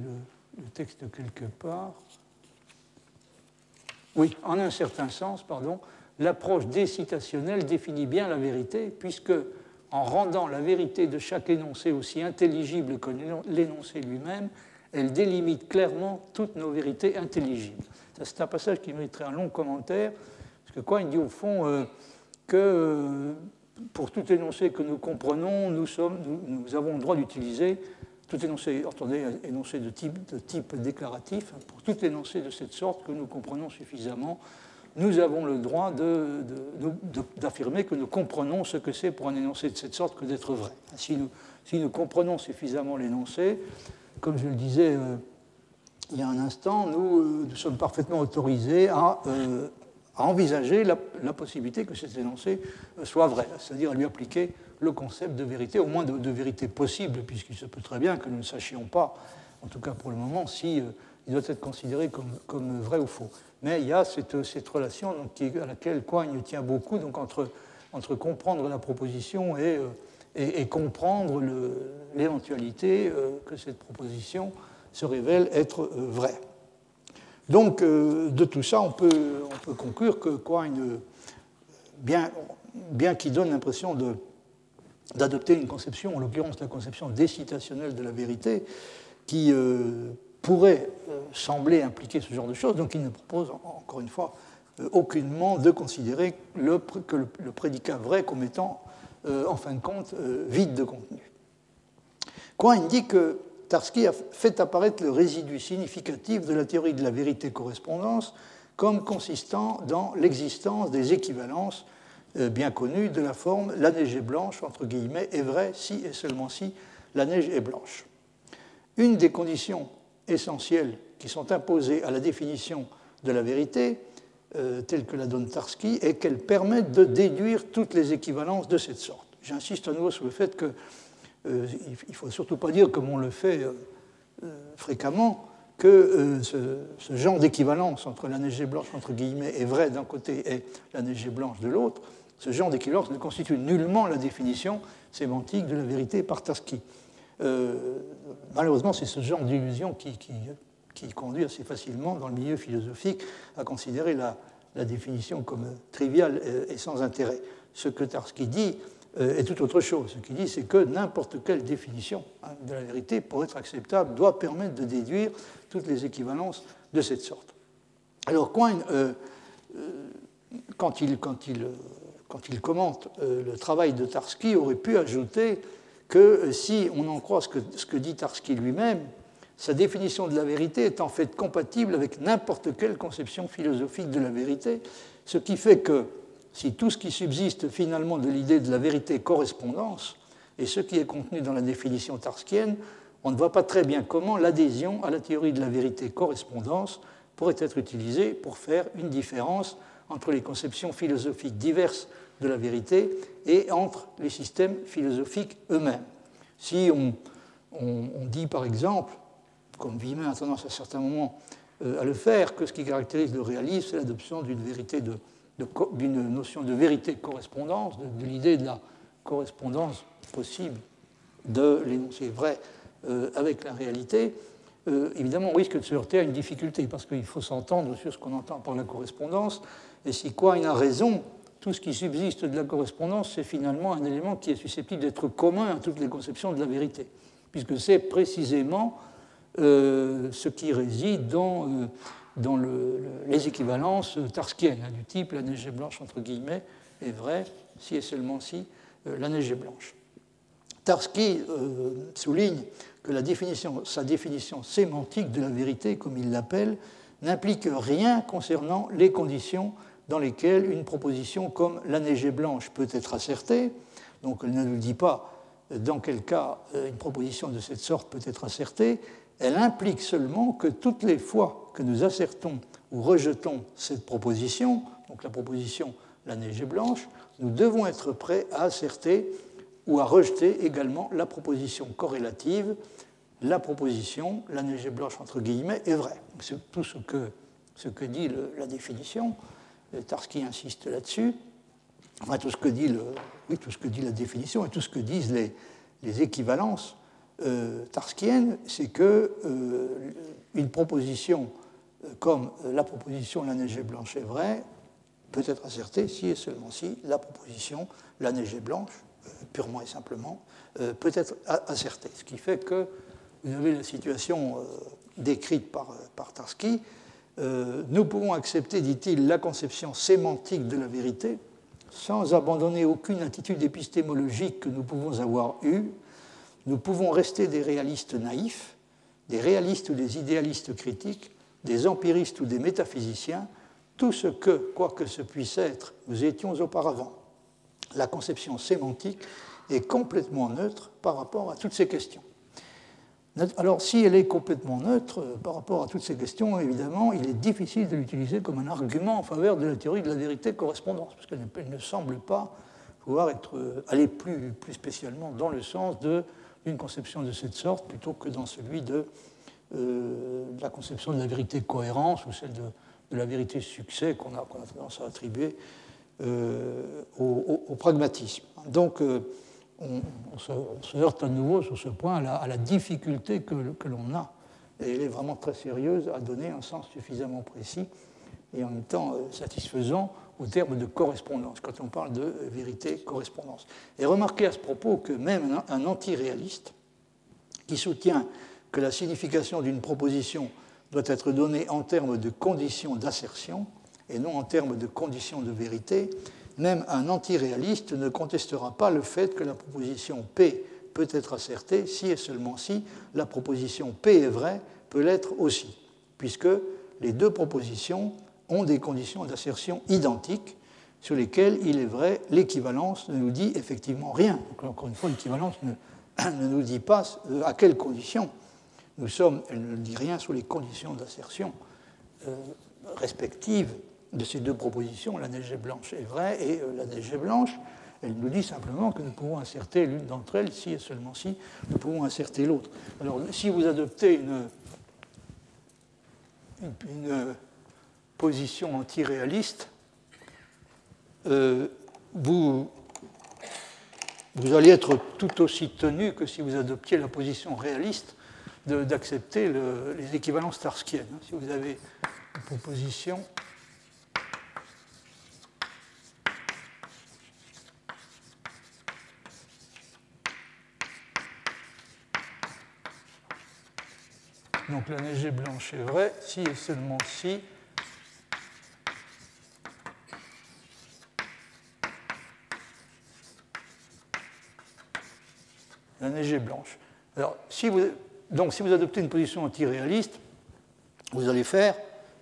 texte quelque part. Oui, en un certain sens, pardon, l'approche décitationnelle définit bien la vérité, puisque en rendant la vérité de chaque énoncé aussi intelligible que l'énoncé lui-même, elle délimite clairement toutes nos vérités intelligibles. C'est un passage qui mériterait un long commentaire, parce que quoi, il dit au fond euh, que euh, pour tout énoncé que nous comprenons, nous, sommes, nous, avons le droit d'utiliser tout énoncé, attendez, énoncé de type, déclaratif, pour tout énoncé de cette sorte que nous comprenons suffisamment, nous avons le droit d'affirmer que nous comprenons ce que c'est pour un énoncé de cette sorte que d'être vrai. Si nous, comprenons suffisamment l'énoncé, comme je le disais euh, il y a un instant, nous, euh, sommes parfaitement autorisés à, euh, à envisager la, possibilité que cet énoncé soit vrai, c'est-à-dire à lui appliquer le concept de vérité, au moins de, vérité possible, puisqu'il se peut très bien que nous ne sachions pas, en tout cas pour le moment, si il doit être considéré comme, vrai ou faux. Mais il y a cette, relation à laquelle Coigne tient beaucoup, donc entre, comprendre la proposition et et, comprendre l'éventualité euh, que cette proposition se révèle être euh, vraie. Donc, euh, de tout ça, on peut, on peut conclure que Quine, bien, bien qu'il donne l'impression d'adopter une conception, en l'occurrence la conception décitationnelle de la vérité, qui pourrait sembler impliquer ce genre de choses, donc il ne propose, encore une fois, aucunement de considérer le, que le prédicat vrai comme étant euh, en fin de compte, euh, vide de contenu. Coin dit que Tarski a fait apparaître le résidu significatif de la théorie de la vérité-correspondance comme consistant dans l'existence des équivalences euh, bien connues de la forme la neige est blanche, entre guillemets, est vrai si et seulement si la neige est blanche. Une des conditions essentielles qui sont imposées à la définition de la vérité euh, telle que la donne Tarski et qu'elle permette de déduire toutes les équivalences de cette sorte. J'insiste à nouveau sur le fait qu'il euh, ne faut surtout pas dire, comme on le fait euh, fréquemment, que ce, genre d'équivalence entre la neige blanche entre guillemets est vrai d'un côté et la neige blanche de l'autre, ce genre d'équivalence ne constitue nullement la définition sémantique de la vérité par Tarski. malheureusement, c'est ce genre d'illusion qui, conduit assez facilement dans le milieu philosophique à considérer la, définition comme triviale et sans intérêt. Ce que Tarski dit euh, est tout autre chose. Ce qu'il dit, c'est que n'importe quelle définition hein, de la vérité, pour être acceptable, doit permettre de déduire toutes les équivalences de cette sorte. Alors, Quine, euh, euh, quand, il, quand, il, quand, il, commente le travail de Tarski, aurait pu ajouter que si on en croit ce que, ce que dit Tarski lui-même, sa définition de la vérité est en fait compatible avec n'importe quelle conception philosophique de la vérité, ce qui fait que si tout ce qui subsiste finalement de l'idée de la vérité correspondance et ce qui est contenu dans la définition tarskienne, on ne voit pas très bien comment l'adhésion à la théorie de la vérité correspondance pourrait être utilisée pour faire une différence entre les conceptions philosophiques diverses de la vérité et entre les systèmes philosophiques eux-mêmes. Si on, dit par exemple comme Villemin a tendance à certains moments euh, à le faire, que ce qui caractérise le réalisme, c'est l'adoption d'une vérité d'une notion de vérité correspondance, de, l'idée de la correspondance possible de l'énoncé vrai euh, avec la réalité, euh, évidemment, on risque de se heurter à une difficulté, parce qu'il faut s'entendre sur ce qu'on entend par la correspondance, et si quoi il a raison, tout ce qui subsiste de la correspondance, c'est finalement un élément qui est susceptible d'être commun à toutes les conceptions de la vérité, puisque c'est précisément euh, ce qui réside dans, euh, les équivalences tarskiennes, hein, du type la neige blanche, entre guillemets, est vrai si et seulement si euh, la neige est blanche. Tarski souligne que sa définition sémantique de la vérité, comme il l'appelle, n'implique rien concernant les conditions dans lesquelles une proposition comme la neige est blanche peut être assertée. Donc elle ne nous dit pas dans quel cas une proposition de cette sorte peut être assertée, elle implique seulement que toutes les fois que nous assertons ou rejetons cette proposition, donc la proposition la neige blanche, nous devons être prêts à asserter ou à rejeter également la proposition corrélative, la proposition la neige blanche entre guillemets est vraie. C'est tout ce que, ce que dit la définition. Tarski insiste là-dessus. Enfin, tout ce que dit, le, tout ce que dit la définition et tout ce que disent les, équivalences euh, tarskienne, c'est que euh, une proposition euh, comme la proposition la neige blanche est vraie peut être assertée si et seulement si la proposition, la neige est blanche, euh, purement et simplement, peut être assertée. Ce qui fait que vous avez la situation décrite par, par Tarski. Nous pouvons accepter, dit-il, la conception sémantique de la vérité sans abandonner aucune attitude épistémologique que nous pouvons avoir eue. Nous pouvons rester des réalistes naïfs, des réalistes ou des idéalistes critiques, des empiristes ou des métaphysiciens, tout ce que, quoi que ce puisse être, nous étions auparavant. La conception sémantique est complètement neutre par rapport à toutes ces questions. Alors, si elle est complètement neutre euh, par rapport à toutes ces questions, évidemment, il est difficile de l'utiliser comme un argument en faveur de la théorie de la vérité-correspondance, parce qu'elle ne semble pas pouvoir être, euh, aller plus, spécialement dans le sens d'une conception de cette sorte plutôt que dans celui de, euh, la conception de la vérité-cohérence ou celle de, la vérité-succès qu'on a, tendance à attribuer au, pragmatisme. Donc, on, se, heurte à nouveau sur ce point à la, difficulté que, l'on a. Et elle est vraiment très sérieuse à donner un sens suffisamment précis et en même temps euh, satisfaisant au terme de correspondance, quand on parle de vérité-correspondance. Et remarquez à ce propos que même un, anti-réaliste qui soutient que la signification d'une proposition doit être donnée en termes de conditions d'assertion et non en termes de conditions de vérité, même un antiréaliste ne contestera pas le fait que la proposition P peut être assertée si et seulement si la proposition P est vraie peut l'être aussi, puisque les deux propositions ont des conditions d'assertion identiques sur lesquelles, il est vrai, l'équivalence ne nous dit effectivement rien. encore une fois, l'équivalence ne, nous dit pas euh, à quelles conditions nous sommes, elle ne dit rien sur les conditions d'assertion euh, respectives de ces deux propositions, la neige blanche est vraie et euh, la neige blanche, elle nous dit simplement que nous pouvons inserter l'une d'entre elles si et seulement si nous pouvons inserter l'autre. Alors si vous adoptez une, position antiréaliste, euh, vous, vous allez être tout aussi tenu que si vous adoptiez la position réaliste d'accepter les équivalences tarskiennes. Si vous avez une proposition Donc la neige blanche est vrai si et seulement si la neige est blanche. Alors, si vous, donc, si vous adoptez une position antiréaliste, vous allez faire,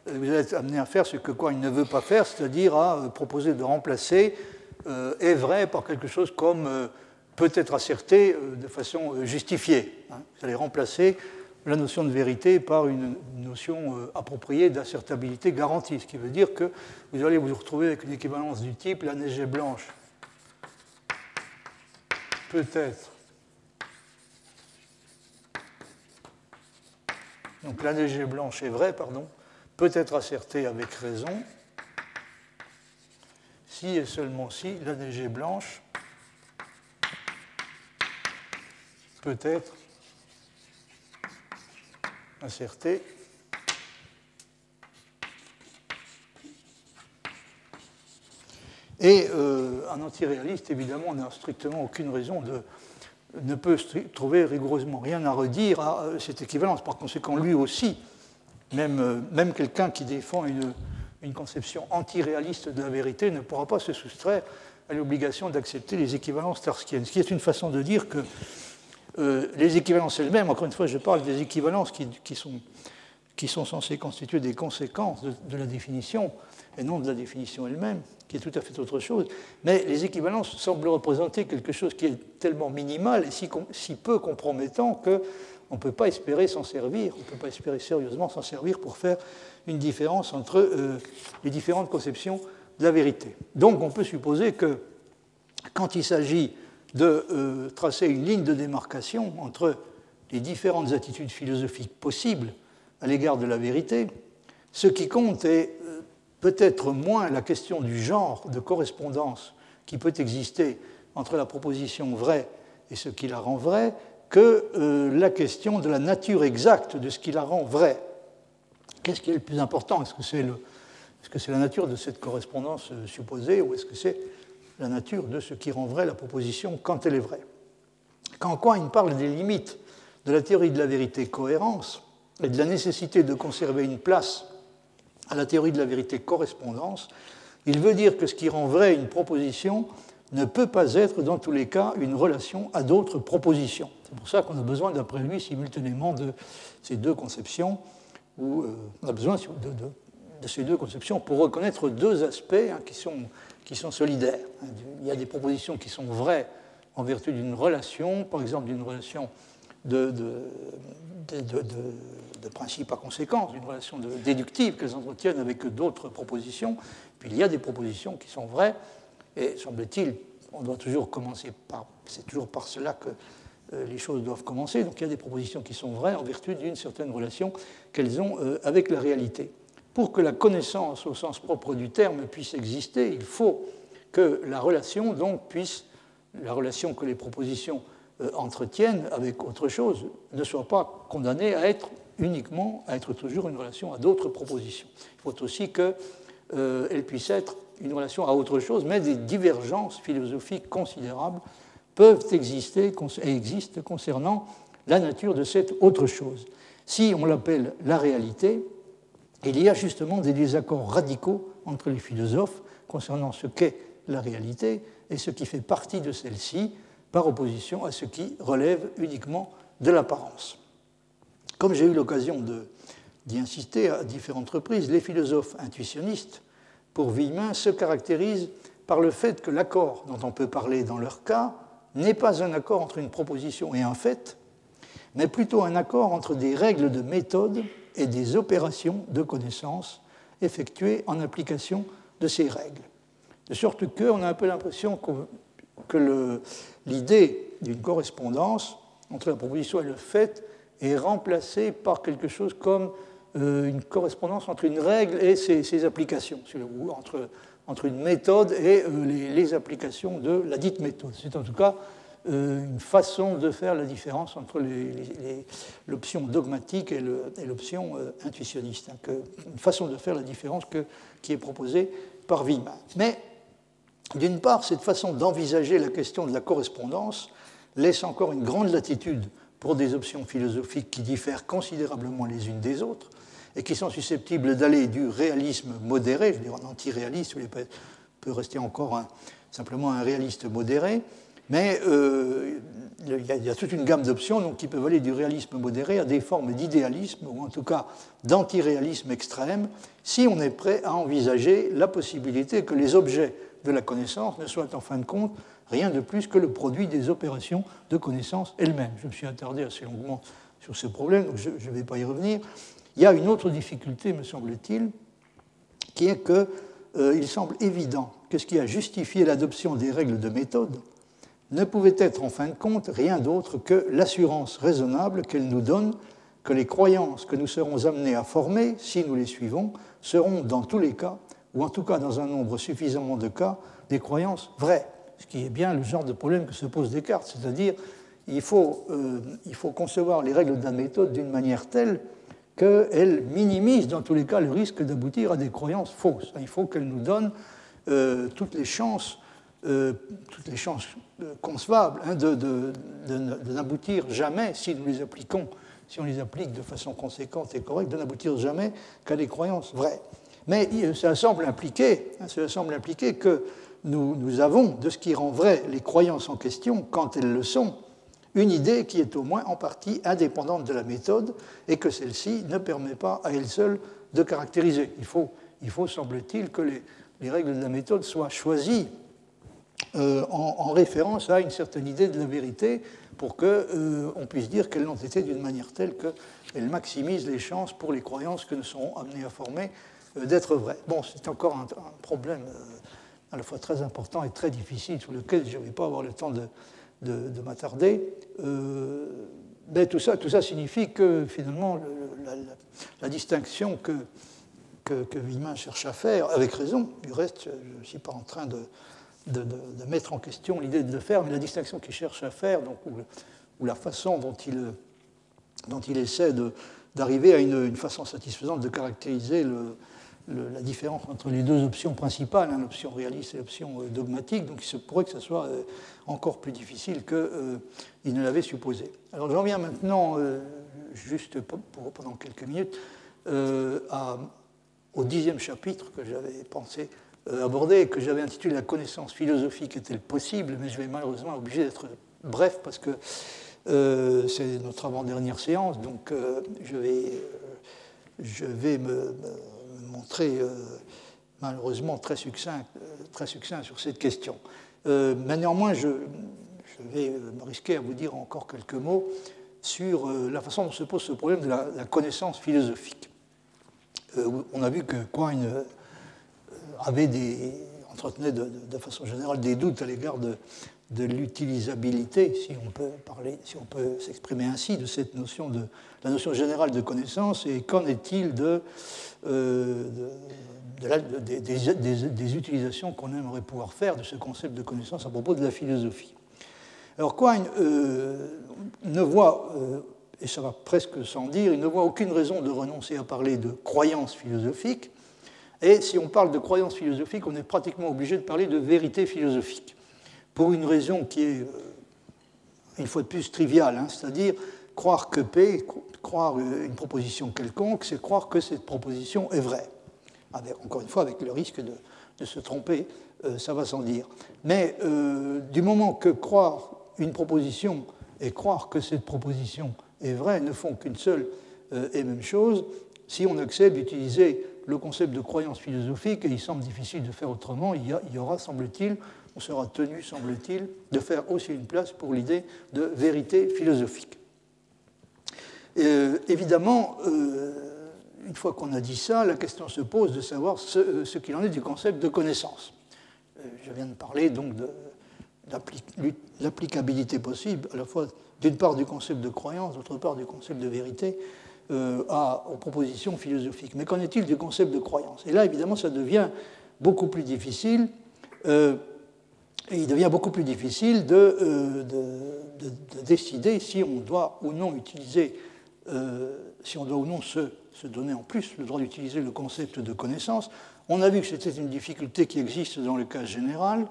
euh, vous allez être amené à faire ce que quoi il ne veut pas faire, c'est-à-dire à euh, proposer de remplacer euh, est vrai par quelque chose comme peut être asserté de façon justifiée. Hein. Vous allez remplacer la notion de vérité par une notion euh, appropriée d'assertabilité garantie, ce qui veut dire que vous allez vous retrouver avec une équivalence du type la neige blanche. Peut-être. Donc la neige blanche est vraie, pardon, peut être assertée avec raison. Si et seulement si la neige blanche. Peut être inserté. Et euh, un antiréaliste, évidemment, n'a strictement aucune raison de, ne peut trouver rigoureusement rien à redire à euh, cette équivalence. Par conséquent, lui aussi, même, euh, même quelqu'un qui défend une, une conception antiréaliste de la vérité ne pourra pas se soustraire à l'obligation d'accepter les équivalences tarskiennes. Ce qui est une façon de dire que euh, les équivalences elles-mêmes, encore une fois, je parle des équivalences qui, sont, qui sont, censées constituer des conséquences de, la définition et non de la définition elle-même, qui est tout à fait autre chose. Mais les équivalences semblent représenter quelque chose qui est tellement minimal et si, peu compromettant qu'on ne peut pas espérer s'en servir, on ne peut pas espérer sérieusement s'en servir pour faire une différence entre euh, les différentes conceptions de la vérité. Donc on peut supposer que quand il s'agit de euh, tracer une ligne de démarcation entre les différentes attitudes philosophiques possibles à l'égard de la vérité. Ce qui compte est euh, peut-être moins la question du genre de correspondance qui peut exister entre la proposition vraie et ce qui la rend vraie que euh, la question de la nature exacte de ce qui la rend vraie. Qu'est-ce qui est le plus important? Est-ce que c'est que c'est la nature de cette correspondance supposée ou est-ce que c'est la nature de ce qui rend vraie la proposition quand elle est vraie Quand Quine parle des limites de la théorie de la vérité cohérence et de la nécessité de conserver une place à la théorie de la vérité correspondance, il veut dire que ce qui rend vrai une proposition ne peut pas être dans tous les cas une relation à d'autres propositions. C'est pour ça qu'on a besoin, d'après lui, simultanément de ces deux conceptions, ou euh, on a besoin de, ces deux conceptions pour reconnaître deux aspects hein, qui, sont, qui sont solidaires. Il y a des propositions qui sont vraies en vertu d'une relation, par exemple d'une relation de, de, principe à conséquence, d'une relation déductive qu'elles entretiennent avec d'autres propositions. Puis il y a des propositions qui sont vraies, et semble-t-il, on doit toujours commencer par, c'est toujours par cela que euh, les choses doivent commencer. Donc il y a des propositions qui sont vraies en vertu d'une certaine relation qu'elles ont euh, avec la réalité. Pour que la connaissance au sens propre du terme puisse exister, il faut que la relation donc puisse, la relation que les propositions euh, entretiennent avec autre chose, ne soit pas condamnée à être uniquement, à être toujours une relation à d'autres propositions. Il faut aussi qu'elle puisse être une relation à autre chose, mais des divergences philosophiques considérables peuvent exister et existent concernant la nature de cette autre chose. Si on l'appelle la réalité, il y a justement des désaccords radicaux entre les philosophes concernant ce qu'est la réalité et ce qui fait partie de celle-ci, par opposition à ce qui relève uniquement de l'apparence. Comme j'ai eu l'occasion d'y insister à différentes reprises, les philosophes intuitionnistes, pour Villemin, se caractérisent par le fait que l'accord dont on peut parler dans leur cas n'est pas un accord entre une proposition et un fait, mais plutôt un accord entre des règles de méthode et des opérations de connaissance effectuées en application de ces règles. De sorte qu'on a un peu l'impression que, l'idée d'une correspondance entre la proposition et le fait est remplacée par quelque chose comme euh, une correspondance entre une règle et ses, applications, entre entre une méthode et euh, les, applications de la dite méthode. C'est en tout cas une façon de faire la différence entre l'option dogmatique et l'option euh, intuitionniste, hein, une façon de faire la différence qui est proposée par Wiemann. Mais d'une part, cette façon d'envisager la question de la correspondance laisse encore une grande latitude pour des options philosophiques qui diffèrent considérablement les unes des autres, et qui sont susceptibles d'aller du réalisme modéré, je veux dire un anti-réaliste, peut rester encore simplement un réaliste modéré, mais euh, il, y a, toute une gamme d'options qui peuvent aller du réalisme modéré à des formes d'idéalisme, ou en tout cas d'anti-réalisme extrême, si on est prêt à envisager la possibilité que les objets de la connaissance ne soient en fin de compte rien de plus que le produit des opérations de connaissance elles-mêmes. Je me suis attardé assez longuement sur ce problème, donc je ne vais pas y revenir. Il y a une autre difficulté, me semble-t-il, qui est qu'il euh, semble évident que ce qui a justifié l'adoption des règles de méthode ne pouvait être en fin de compte rien d'autre que l'assurance raisonnable qu'elles nous donnent que les croyances que nous serons amenés à former, si nous les suivons, seront dans tous les cas, ou en tout cas dans un nombre suffisamment de cas, des croyances vraies. Ce qui est bien le genre de problème que se pose Descartes, c'est-à-dire il faut, euh, il faut concevoir les règles de la méthode d'une manière telle qu'elle minimise dans tous les cas le risque d'aboutir à des croyances fausses. Il faut qu'elle nous donne euh, toutes les chances, euh, toutes les chances euh, concevables hein, de, n'aboutir jamais, si nous les appliquons, si on les applique de façon conséquente et correcte, de n'aboutir jamais qu'à des croyances vraies. Mais ça semble impliquer, hein, semble impliquer que nous, nous avons de ce qui rend vrai les croyances en question quand elles le sont, une idée qui est au moins en partie indépendante de la méthode et que celle-ci ne permet pas à elle seule de caractériser. Il faut, il faut semble-t-il, que les, règles de la méthode soient choisies euh, en, référence à une certaine idée de la vérité pour qu'on euh, puisse dire qu'elles l'ont été d'une manière telle qu'elles maximisent les chances pour les croyances que nous serons amenés à former euh, d'être vraies. Bon, c'est encore un, problème à la fois très important et très difficile sur lequel je ne vais pas avoir le temps de, de, m'attarder. Mais tout ça, tout ça signifie que finalement la, distinction que, que, que cherche à faire, avec raison, du reste, je ne suis pas en train de, de, mettre en question l'idée de le faire, mais la distinction qu'il cherche à faire, donc, ou, la façon dont il, dont il essaie d'arriver à une, façon satisfaisante de caractériser la différence entre les deux options principales, hein, l'option réaliste et l'option euh, dogmatique, donc il se pourrait que ce soit euh, encore plus difficile qu'il euh, ne l'avait supposé. Alors j'en viens maintenant, juste pendant quelques minutes, au dixième chapitre que j'avais pensé aborder et que j'avais intitulé La connaissance philosophique est-elle possible Mais je vais malheureusement obligé d'être bref parce que c'est notre avant-dernière séance, donc je vais, je vais me montrer euh, malheureusement très succinct, euh, très succinct sur cette question. Euh, mais néanmoins, je, vais me risquer à vous dire encore quelques mots sur la façon dont se pose ce problème de la, connaissance philosophique. on a vu que Quine avait entretenait de, façon générale des doutes à l'égard de, l'utilisabilité, si on peut parler, si on peut s'exprimer ainsi, de cette notion de la notion générale de connaissance, et qu'en est-il euh, des, utilisations qu'on aimerait pouvoir faire de ce concept de connaissance à propos de la philosophie. Alors Quine euh, ne voit, euh, et ça va presque sans dire, il ne voit aucune raison de renoncer à parler de croyance philosophique, et si on parle de croyance philosophique, on est pratiquement obligé de parler de vérité philosophique pour une raison qui est, euh, une fois de plus, triviale, hein, c'est-à-dire croire que P, croire une proposition quelconque, c'est croire que cette proposition est vraie. encore une fois, avec le risque de, se tromper, euh, ça va sans dire. Mais euh, du moment que croire une proposition et croire que cette proposition est vraie ne font qu'une seule et même chose, si on accepte d'utiliser le concept de croyance philosophique, et il semble difficile de faire autrement, il y aura, semble-t-il, on sera tenu, semble-t-il, de faire aussi une place pour l'idée de vérité philosophique. Euh, évidemment, euh, une fois qu'on a dit ça, la question se pose de savoir ce, euh, qu'il en est du concept de connaissance. je viens de parler donc de l'applicabilité possible, à la fois d'une part du concept de croyance, d'autre part du concept de vérité, à, aux propositions philosophiques. Mais qu'en est-il du concept de croyance? Et là, évidemment, ça devient beaucoup plus difficile il devient beaucoup plus difficile euh, de, décider si on doit ou non utiliser, euh, si on doit ou non se, donner en plus le droit d'utiliser le concept de connaissance. On a vu que c'était une difficulté qui existe dans le cas général.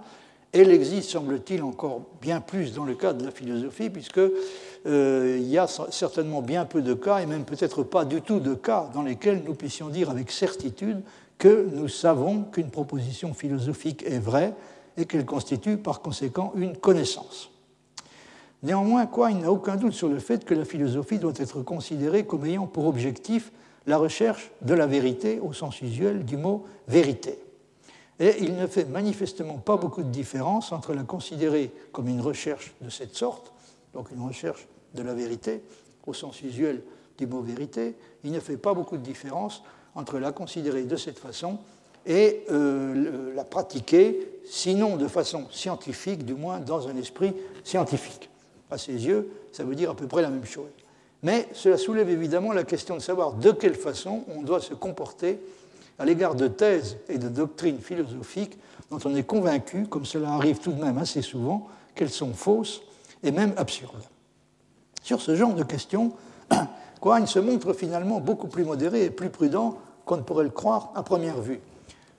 Elle existe, semble-t-il, encore bien plus dans le cas de la philosophie, puisqu'il euh, y a certainement bien peu de cas, et même peut-être pas du tout de cas, dans lesquels nous puissions dire avec certitude que nous savons qu'une proposition philosophique est vraie et qu'elle constitue par conséquent une connaissance. Néanmoins, quoi, il n'a aucun doute sur le fait que la philosophie doit être considérée comme ayant pour objectif la recherche de la vérité au sens usuel du mot vérité. Et il ne fait manifestement pas beaucoup de différence entre la considérer comme une recherche de cette sorte, donc une recherche de la vérité au sens usuel du mot vérité, il ne fait pas beaucoup de différence entre la considérer de cette façon et euh, la pratiquer, sinon de façon scientifique, du moins dans un esprit scientifique. À ses yeux, ça veut dire à peu près la même chose. Mais cela soulève évidemment la question de savoir de quelle façon on doit se comporter à l'égard de thèses et de doctrines philosophiques dont on est convaincu, comme cela arrive tout de même assez souvent, qu'elles sont fausses et même absurdes. Sur ce genre de questions, Quine se montre finalement beaucoup plus modéré et plus prudent qu'on ne pourrait le croire à première vue.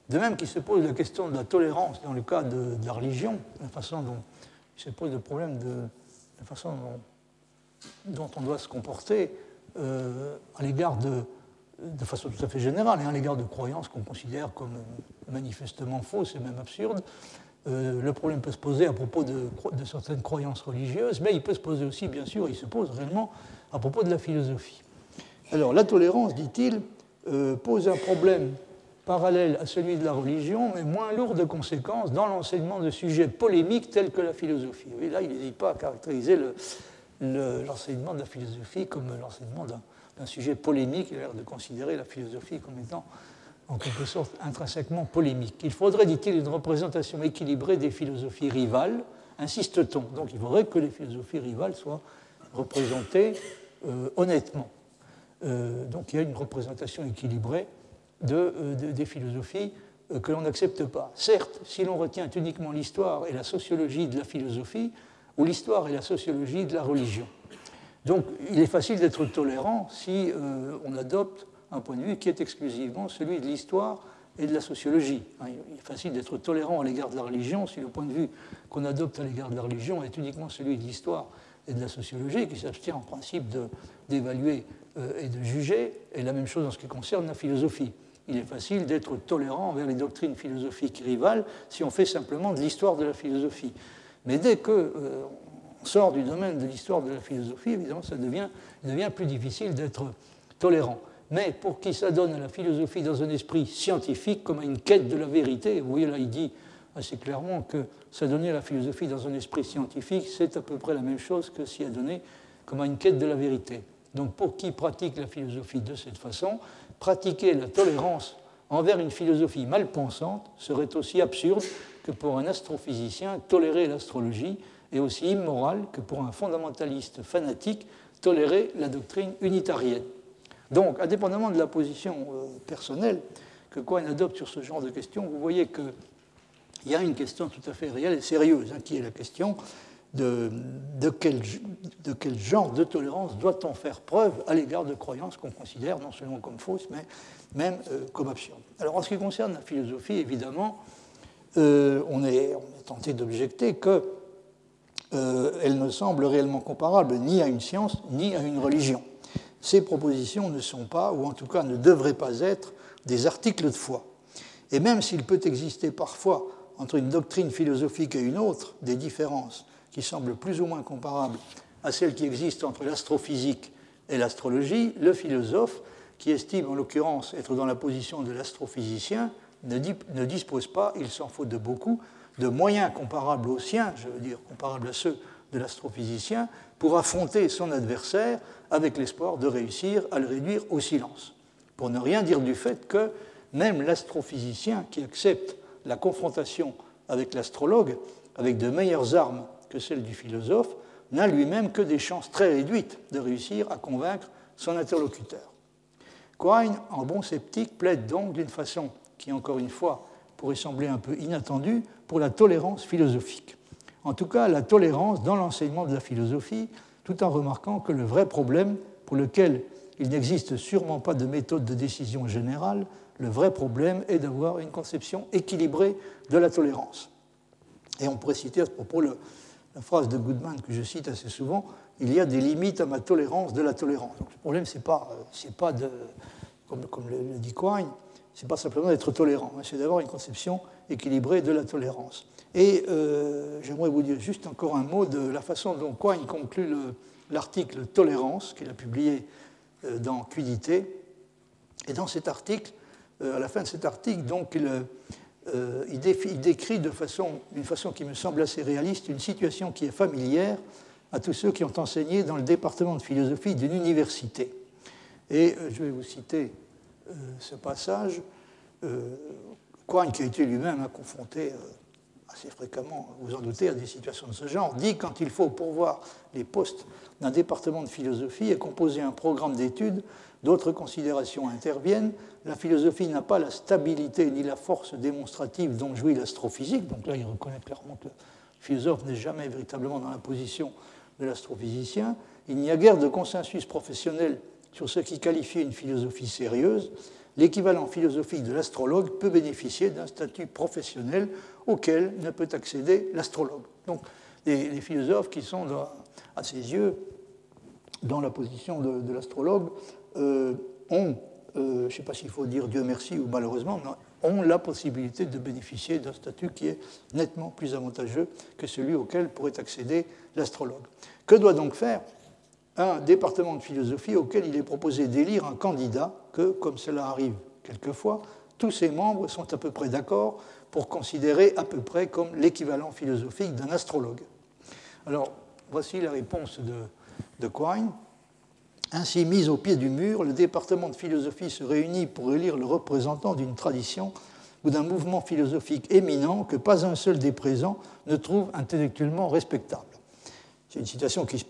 De même qu'il se pose la question de la tolérance dans le cas de, la religion, la façon dont il se pose le problème de la façon dont, on doit se comporter euh, à l'égard de, de façon tout à fait générale, et à l'égard de croyances qu'on considère comme manifestement fausses et même absurdes. Euh, le problème peut se poser à propos de, de, certaines croyances religieuses, mais il peut se poser aussi, bien sûr, il se pose réellement à propos de la philosophie. Alors, la tolérance, dit-il, euh, pose un problème parallèle à celui de la religion, mais moins lourd de conséquences dans l'enseignement de sujets polémiques tels que la philosophie. Et là, il n'hésite pas à caractériser l'enseignement de la philosophie comme l'enseignement d'un sujet polémique. Il a l'air de considérer la philosophie comme étant en quelque sorte intrinsèquement polémique. Il faudrait, dit-il, une représentation équilibrée des philosophies rivales, insiste-t-on. Donc il faudrait que les philosophies rivales soient représentées euh, honnêtement. Euh, donc il y a une représentation équilibrée euh, de, des philosophies que l'on n'accepte pas. Certes, si l'on retient uniquement l'histoire et la sociologie de la philosophie, ou l'histoire et la sociologie de la religion. Donc il est facile d'être tolérant si euh, on adopte un point de vue qui est exclusivement celui de l'histoire et de la sociologie. Hein, il est facile d'être tolérant à l'égard de la religion si le point de vue qu'on adopte à l'égard de la religion est uniquement celui de l'histoire et de la sociologie, qui s'abstient en principe d'évaluer euh, et de juger, et la même chose en ce qui concerne la philosophie. Il est facile d'être tolérant envers les doctrines philosophiques rivales si on fait simplement de l'histoire de la philosophie. Mais dès qu'on euh, sort du domaine de l'histoire de la philosophie, évidemment, ça devient, plus difficile d'être tolérant mais pour qui s'adonne à la philosophie dans un esprit scientifique comme à une quête de la vérité. Vous voyez là, il dit assez clairement que s'adonner à la philosophie dans un esprit scientifique, c'est à peu près la même chose que s'y adonner comme à une quête de la vérité. Donc pour qui pratique la philosophie de cette façon, pratiquer la tolérance envers une philosophie mal pensante serait aussi absurde que pour un astrophysicien tolérer l'astrologie et aussi immoral que pour un fondamentaliste fanatique tolérer la doctrine unitarienne. Donc, indépendamment de la position euh, personnelle que Cohen adopte sur ce genre de questions, vous voyez qu'il y a une question tout à fait réelle et sérieuse, hein, qui est la question de, quel, genre de tolérance doit-on faire preuve à l'égard de croyances qu'on considère non seulement comme fausses, mais même euh, comme absurdes. Alors, en ce qui concerne la philosophie, évidemment, euh, on, est, tenté d'objecter qu'elle ne semble réellement comparable ni à une science ni à une religion ces propositions ne sont pas, ou en tout cas ne devraient pas être, des articles de foi. Et même s'il peut exister parfois entre une doctrine philosophique et une autre des différences qui semblent plus ou moins comparables à celles qui existent entre l'astrophysique et l'astrologie, le philosophe, qui estime en l'occurrence être dans la position de l'astrophysicien, ne, dispose pas, il s'en faut de beaucoup, de moyens comparables aux siens, je veux dire comparables à ceux de l'astrophysicien, pour affronter son adversaire avec l'espoir de réussir à le réduire au silence. Pour ne rien dire du fait que même l'astrophysicien qui accepte la confrontation avec l'astrologue avec de meilleures armes que celles du philosophe n'a lui-même que des chances très réduites de réussir à convaincre son interlocuteur. Quine, en bon sceptique, plaide donc d'une façon qui, encore une fois, pourrait sembler un peu inattendue pour la tolérance philosophique. En tout cas, la tolérance dans l'enseignement de la philosophie tout en remarquant que le vrai problème, pour lequel il n'existe sûrement pas de méthode de décision générale, le vrai problème est d'avoir une conception équilibrée de la tolérance. Et on pourrait citer à ce propos la phrase de Goodman que je cite assez souvent il y a des limites à ma tolérance de la tolérance. Le problème, c'est pas, c'est pas de, comme, le, dit Quine, c'est pas simplement d'être tolérant, hein, c'est d'avoir une conception équilibrée de la tolérance. Et euh, j'aimerais vous dire juste encore un mot de la façon dont Quine conclut l'article Tolérance qu'il a publié euh, dans Quidité. Et dans cet article, euh, à la fin de cet article, donc, il, il, décrit de façon, d'une façon qui me semble assez réaliste une situation qui est familière à tous ceux qui ont enseigné dans le département de philosophie d'une université. Et je vais vous citer ce passage. Quine, qui a été lui-même confronté assez fréquemment, vous en doutez, à des situations de ce genre, dit quand il faut pourvoir les postes d'un département de philosophie et composer un programme d'études, d'autres considérations interviennent. La philosophie n'a pas la stabilité ni la force démonstrative dont jouit l'astrophysique. Donc là, il reconnaît clairement que le philosophe n'est jamais véritablement dans la position de l'astrophysicien. Il n'y a guère de consensus professionnel sur ce qui qualifie une philosophie sérieuse l'équivalent philosophique de l'astrologue peut bénéficier d'un statut professionnel auquel ne peut accéder l'astrologue. Donc, les, philosophes qui sont, à ses yeux, dans la position de, l'astrologue, euh, ont, euh, je ne sais pas s'il faut dire Dieu merci ou malheureusement, ont la possibilité de bénéficier d'un statut qui est nettement plus avantageux que celui auquel pourrait accéder l'astrologue. Que doit donc faire un département de philosophie auquel il est proposé d'élire un candidat que, comme cela arrive quelquefois, tous ses membres sont à peu près d'accord pour considérer à peu près comme l'équivalent philosophique d'un astrologue. Alors, voici la réponse de, de Quine. Ainsi mis au pied du mur, le département de philosophie se réunit pour élire le représentant d'une tradition ou d'un mouvement philosophique éminent que pas un seul des présents ne trouve intellectuellement respectable. C'est une situation qui se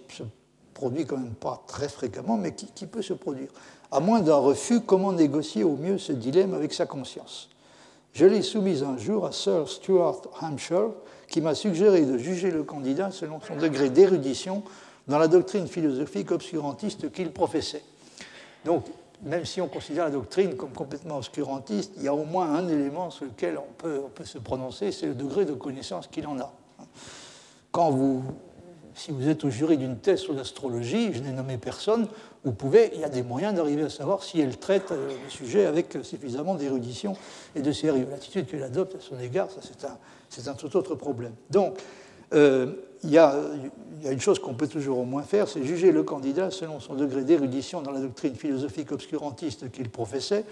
produit quand même pas très fréquemment, mais qui, peut se produire. À moins d'un refus, comment négocier au mieux ce dilemme avec sa conscience? Je l'ai soumise un jour à Sir Stuart Hampshire, qui m'a suggéré de juger le candidat selon son degré d'érudition dans la doctrine philosophique obscurantiste qu'il professait. Donc, même si on considère la doctrine comme complètement obscurantiste, il y a au moins un élément sur lequel on peut, on peut se prononcer, c'est le degré de connaissance qu'il en a. Quand vous, si vous êtes au jury d'une thèse sur l'astrologie, je n'ai nommé personne, vous pouvez, il y a des moyens d'arriver à savoir si elle traite euh, le sujet avec suffisamment d'érudition et de sérieux. L'attitude qu'elle adopte à son égard, ça c'est un, tout autre problème. Donc, euh, il y, a, une chose qu'on peut toujours au moins faire, c'est juger le candidat selon son degré d'érudition dans la doctrine philosophique obscurantiste qu'il professait.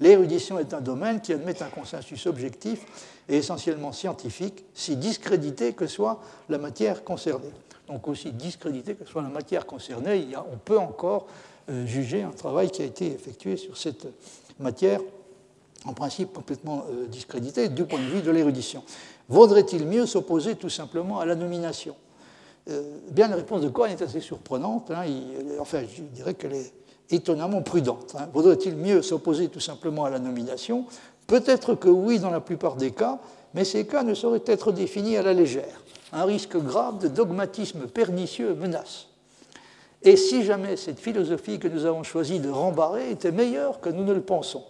L'érudition est un domaine qui admet un consensus objectif et essentiellement scientifique, si discrédité que soit la matière concernée. Donc aussi discrédité que soit la matière concernée, on peut encore euh, juger un travail qui a été effectué sur cette matière, en principe complètement euh, discrédité du point de vue de l'érudition. Vaudrait-il mieux s'opposer tout simplement à la nomination? Euh, Bien, la réponse de Cohen est assez surprenante. Hein. enfin, je dirais qu'elle est étonnamment prudente. Hein. Vaudrait-il mieux s'opposer tout simplement à la nomination? Peut-être que oui, dans la plupart des cas, mais ces cas ne sauraient être définis à la légère. Un risque grave de dogmatisme pernicieux menace. Et si jamais cette philosophie que nous avons choisi de rembarrer était meilleure que nous ne le pensons,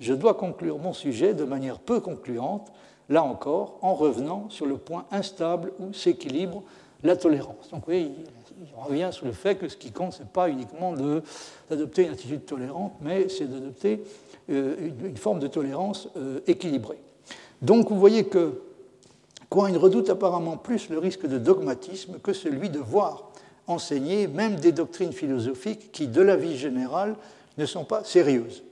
je dois conclure mon sujet de manière peu concluante là encore, en revenant sur le point instable où s'équilibre la tolérance. Donc oui, il revient sur le fait que ce qui compte, ce n'est pas uniquement d'adopter une attitude tolérante, mais c'est d'adopter euh, une, forme de tolérance euh, équilibrée. Donc vous voyez que Quine redoute apparemment plus le risque de dogmatisme que celui de voir enseigner même des doctrines philosophiques qui, de la vie générale, ne sont pas sérieuses.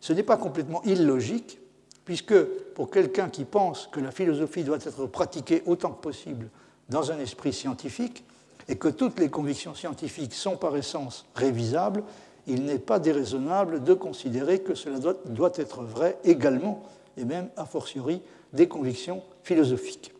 Ce n'est pas complètement illogique, puisque pour quelqu'un qui pense que la philosophie doit être pratiquée autant que possible dans un esprit scientifique, et que toutes les convictions scientifiques sont par essence révisables, il n'est pas déraisonnable de considérer que cela doit, être vrai également, et même a fortiori, des convictions philosophiques.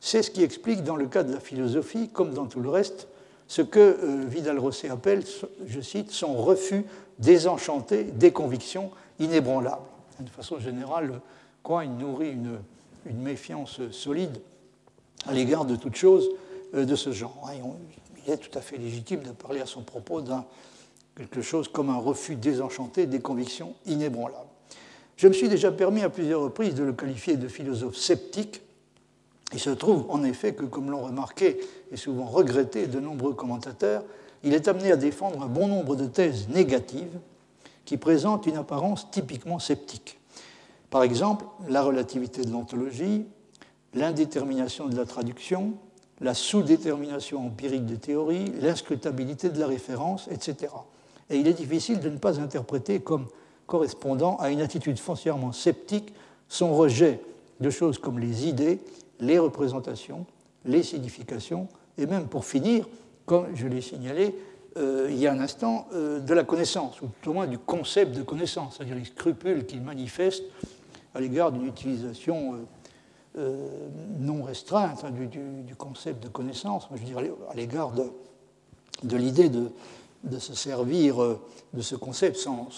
C'est ce qui explique dans le cas de la philosophie, comme dans tout le reste, ce que euh, Vidal-Rosset appelle, je cite, son refus désenchanté des convictions inébranlables de façon générale, quoi, il nourrit une, méfiance solide à l'égard de toute chose euh, de ce genre. il est tout à fait légitime de parler à son propos d'un quelque chose comme un refus désenchanté des convictions inébranlables. Je me suis déjà permis à plusieurs reprises de le qualifier de philosophe sceptique. Il se trouve en effet que, comme l'ont remarqué et souvent regretté de nombreux commentateurs, il est amené à défendre un bon nombre de thèses négatives qui présentent une apparence typiquement sceptique. Par exemple, la relativité de l'ontologie, l'indétermination de la traduction, la sous-détermination empirique des théories, l'inscrutabilité de la référence, etc. Et il est difficile de ne pas interpréter comme correspondant à une attitude foncièrement sceptique son rejet de choses comme les idées, les représentations, les significations, et même pour finir, comme je l'ai signalé, euh, il y a un instant, euh, de la connaissance, ou tout au moins du concept de connaissance, c'est-à-dire les scrupules qu'il manifeste à l'égard d'une utilisation euh, non restreinte hein, du, concept de connaissance, je veux dire à l'égard de, de l'idée de, de, se servir de ce concept sans,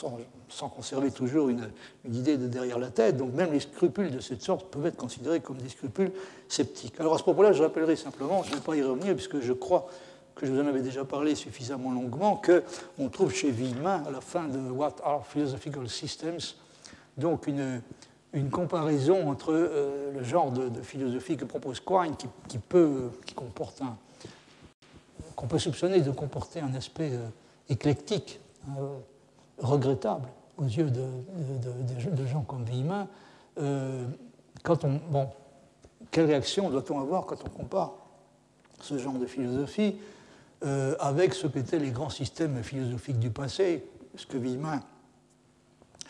sans, conserver toujours une, une, idée de derrière la tête. Donc même les scrupules de cette sorte peuvent être considérés comme des scrupules sceptiques. Alors à ce propos-là, je rappellerai simplement, je ne vais pas y revenir puisque je crois que je vous en avais déjà parlé suffisamment longuement, qu'on trouve chez Villemin, à la fin de What are Philosophical Systems, donc une, une comparaison entre euh, le genre de, philosophie que propose Quine, qui, peut, qui comporte un, qu'on peut soupçonner de comporter un aspect euh, éclectique, hein, regrettable aux yeux de, gens comme Villemin. Euh, quelle réaction doit-on avoir quand on compare ce genre de philosophie euh, avec ce qu'étaient les grands systèmes philosophiques du passé, ce que Villemin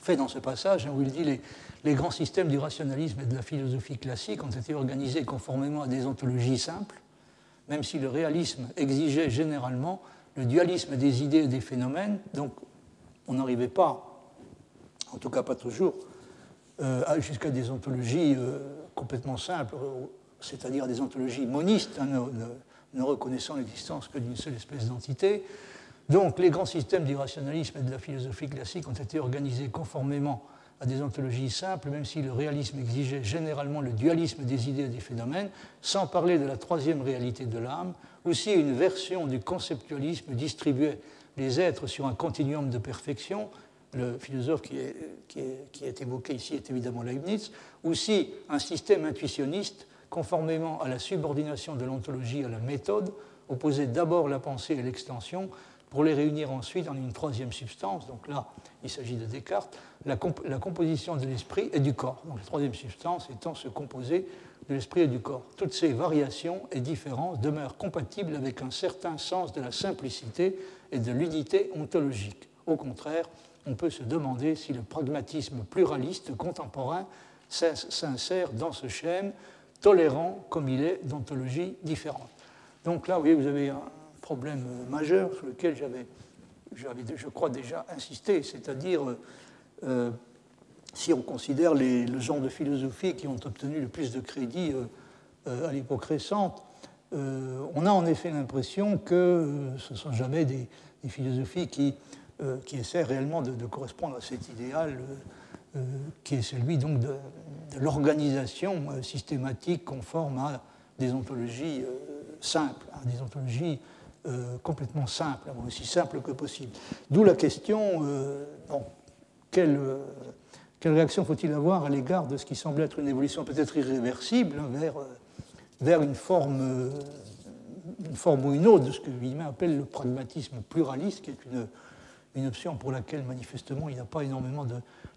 fait dans ce passage, où il dit les, les grands systèmes du rationalisme et de la philosophie classique ont été organisés conformément à des ontologies simples, même si le réalisme exigeait généralement le dualisme des idées et des phénomènes, donc on n'arrivait pas, en tout cas pas toujours, euh, jusqu'à des ontologies euh, complètement simples, c'est-à-dire des ontologies monistes, hein, ne reconnaissant l'existence que d'une seule espèce d'entité. Donc les grands systèmes du rationalisme et de la philosophie classique ont été organisés conformément à des ontologies simples, même si le réalisme exigeait généralement le dualisme des idées et des phénomènes, sans parler de la troisième réalité de l'âme, ou si une version du conceptualisme distribuait les êtres sur un continuum de perfection, le philosophe qui est, qui, est, qui est, évoqué ici est évidemment Leibniz, ou si un système intuitionniste, conformément à la subordination de l'ontologie à la méthode, opposait d'abord la pensée et l'extension pour les réunir ensuite en une troisième substance. Donc là, il s'agit de Descartes, la, composition de l'esprit et du corps. Donc la troisième substance étant se composer de l'esprit et du corps. Toutes ces variations et différences demeurent compatibles avec un certain sens de la simplicité et de l'unité ontologique. Au contraire, on peut se demander si le pragmatisme pluraliste contemporain s'insère dans ce schème, tolérant comme il est d'ontologie différente. Donc là, vous voyez, vous avez un problème majeur sur lequel j'avais, je crois, déjà insisté, c'est-à-dire euh, si on considère les, le genre de philosophie qui ont obtenu le plus de crédit euh, euh, à l'époque récente, on a en effet l'impression que ce ne sont jamais des, philosophies qui, qui, essaient réellement de, correspondre à cet idéal qui est celui donc de, l'organisation systématique conforme à des ontologies simples, à des ontologies complètement simples, aussi simples que possible. D'où la question, quelle quelle réaction faut-il avoir à l'égard de ce qui semble être une évolution peut-être irréversible hein, vers, euh, vers une, forme, euh, une forme ou une autre de ce que Villemin appelle le pragmatisme pluraliste, qui est une, une option pour laquelle manifestement il n'a pas énormément de,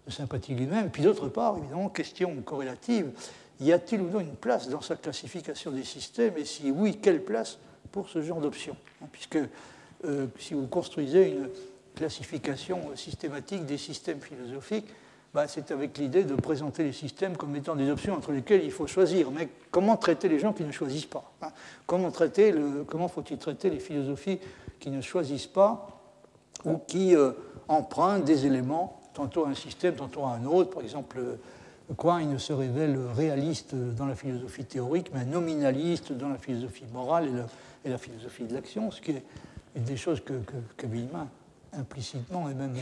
sympathie lui-même. Puis d'autre part, évidemment, question corrélative, y a-t-il ou non une place dans sa classification des systèmes Et si oui, quelle place pour ce genre d'option hein, Puisque euh, si vous construisez une classification systématique des systèmes philosophiques, bah, c'est avec l'idée de présenter les systèmes comme étant des options entre lesquelles il faut choisir. Mais comment traiter les gens qui ne choisissent pas hein? Comment, le, comment faut-il traiter les philosophies qui ne choisissent pas ou qui euh, empruntent des éléments, tantôt à un système, tantôt à un autre? Par exemple, Quine se révèle réaliste dans la philosophie théorique, mais nominaliste dans la philosophie morale et la, philosophie de l'action, ce qui est des choses que, que, que implicitement et même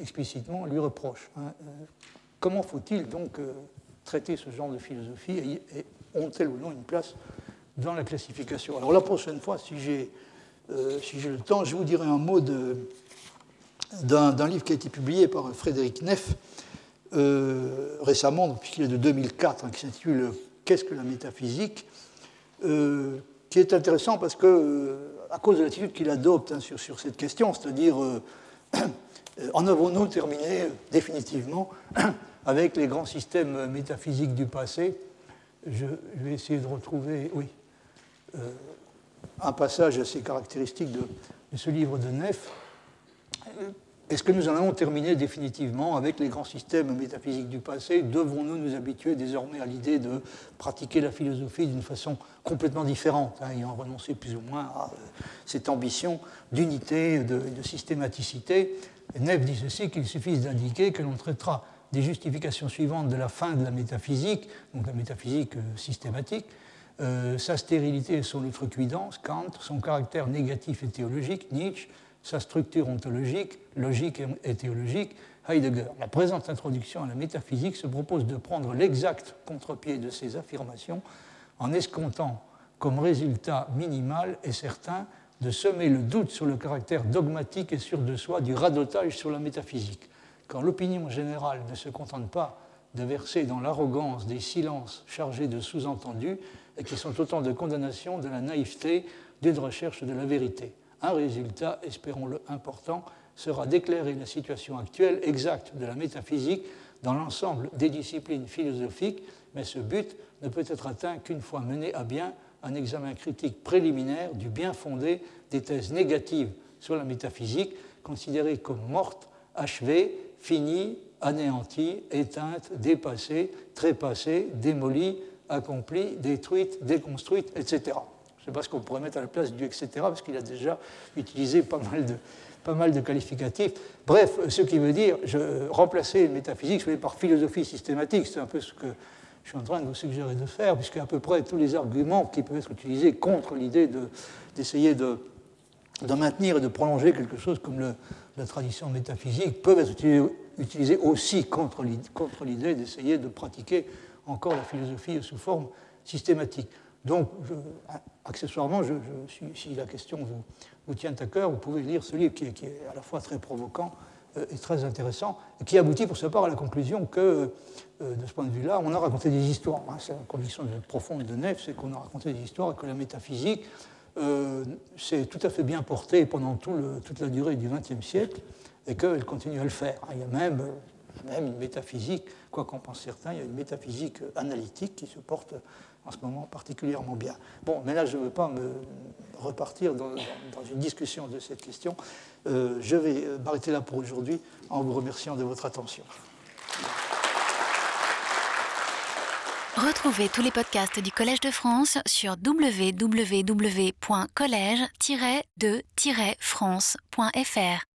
explicitement lui reproche. Hein. Euh, comment faut-il donc euh, traiter ce genre de philosophie et, ont-elles ou non une place dans la classification? Alors la prochaine fois, si j'ai euh, si le temps, je vous dirai un mot d'un livre qui a été publié par Frédéric Neff récemment, puisqu'il est de 2004, hein, qui s'intitule Qu'est-ce que la métaphysique? Qui est intéressant parce que, à cause de l'attitude qu'il adopte hein, sur, sur, cette question, c'est-à-dire euh, en avons-nous terminé définitivement avec les grands systèmes métaphysiques du passé? Je vais essayer de retrouver, oui, euh, un passage assez caractéristique de, ce livre de Neff. Est-ce que nous en avons terminé définitivement avec les grands systèmes métaphysiques du passé? Devons-nous nous habituer désormais à l'idée de pratiquer la philosophie d'une façon complètement différente, hein, ayant renoncé plus ou moins à euh, cette ambition d'unité, de, de, systématicité? Neff dit ceci qu'il suffit d'indiquer que l'on traitera des justifications suivantes de la fin de la métaphysique, donc la métaphysique euh, systématique, euh, sa stérilité et son outrecuidance, Kant, son caractère négatif et théologique, Nietzsche, sa structure ontologique, logique et théologique, Heidegger. La présente introduction à la métaphysique se propose de prendre l'exact contre-pied de ces affirmations en escomptant comme résultat minimal et certain de semer le doute sur le caractère dogmatique et sûr de soi du radotage sur la métaphysique, quand l'opinion générale ne se contente pas de verser dans l'arrogance des silences chargés de sous-entendus et qui sont autant de condamnations de la naïveté d'une recherche de la vérité. Un résultat, espérons-le important, sera d'éclairer la situation actuelle exacte de la métaphysique dans l'ensemble des disciplines philosophiques, mais ce but ne peut être atteint qu'une fois mené à bien un examen critique préliminaire du bien fondé des thèses négatives sur la métaphysique, considérées comme mortes, achevées, finies, anéanties, éteintes, dépassées, trépassées, démolies, accomplies, détruites, déconstruites, etc. Je ne sais pas ce qu'on pourrait mettre à la place du etc., parce qu'il a déjà utilisé pas mal de, pas mal de qualificatifs. Bref, ce qui veut dire je, remplacer métaphysique par philosophie systématique, c'est un peu ce que je suis en train de vous suggérer de faire, puisque à peu près tous les arguments qui peuvent être utilisés contre l'idée d'essayer de, maintenir et de prolonger quelque chose comme la tradition métaphysique peuvent être utilisés, aussi contre l'idée d'essayer de pratiquer encore la philosophie sous forme systématique. Donc, accessoirement, si la question vous, tient à cœur, vous pouvez lire ce livre qui est, à la fois très provoquant est très intéressant, et qui aboutit pour sa part à la conclusion que, de ce point de vue-là, on a raconté des histoires. Hein. c'est la conviction profonde de Neff, c'est qu'on a raconté des histoires et que la métaphysique s'est tout à fait bien portée pendant toute la durée du XXe siècle et qu'elle continue à le faire. Il y a même, même une métaphysique, quoi qu'en pense certains, il y a une métaphysique analytique qui se porte en ce moment particulièrement bien. Bon, mais là, je ne veux pas me repartir dans, une discussion de cette question. Euh, je vais m'arrêter là pour aujourd'hui en vous remerciant de votre attention. Retrouvez tous les podcasts du Collège de France sur www.collège-de-france.fr.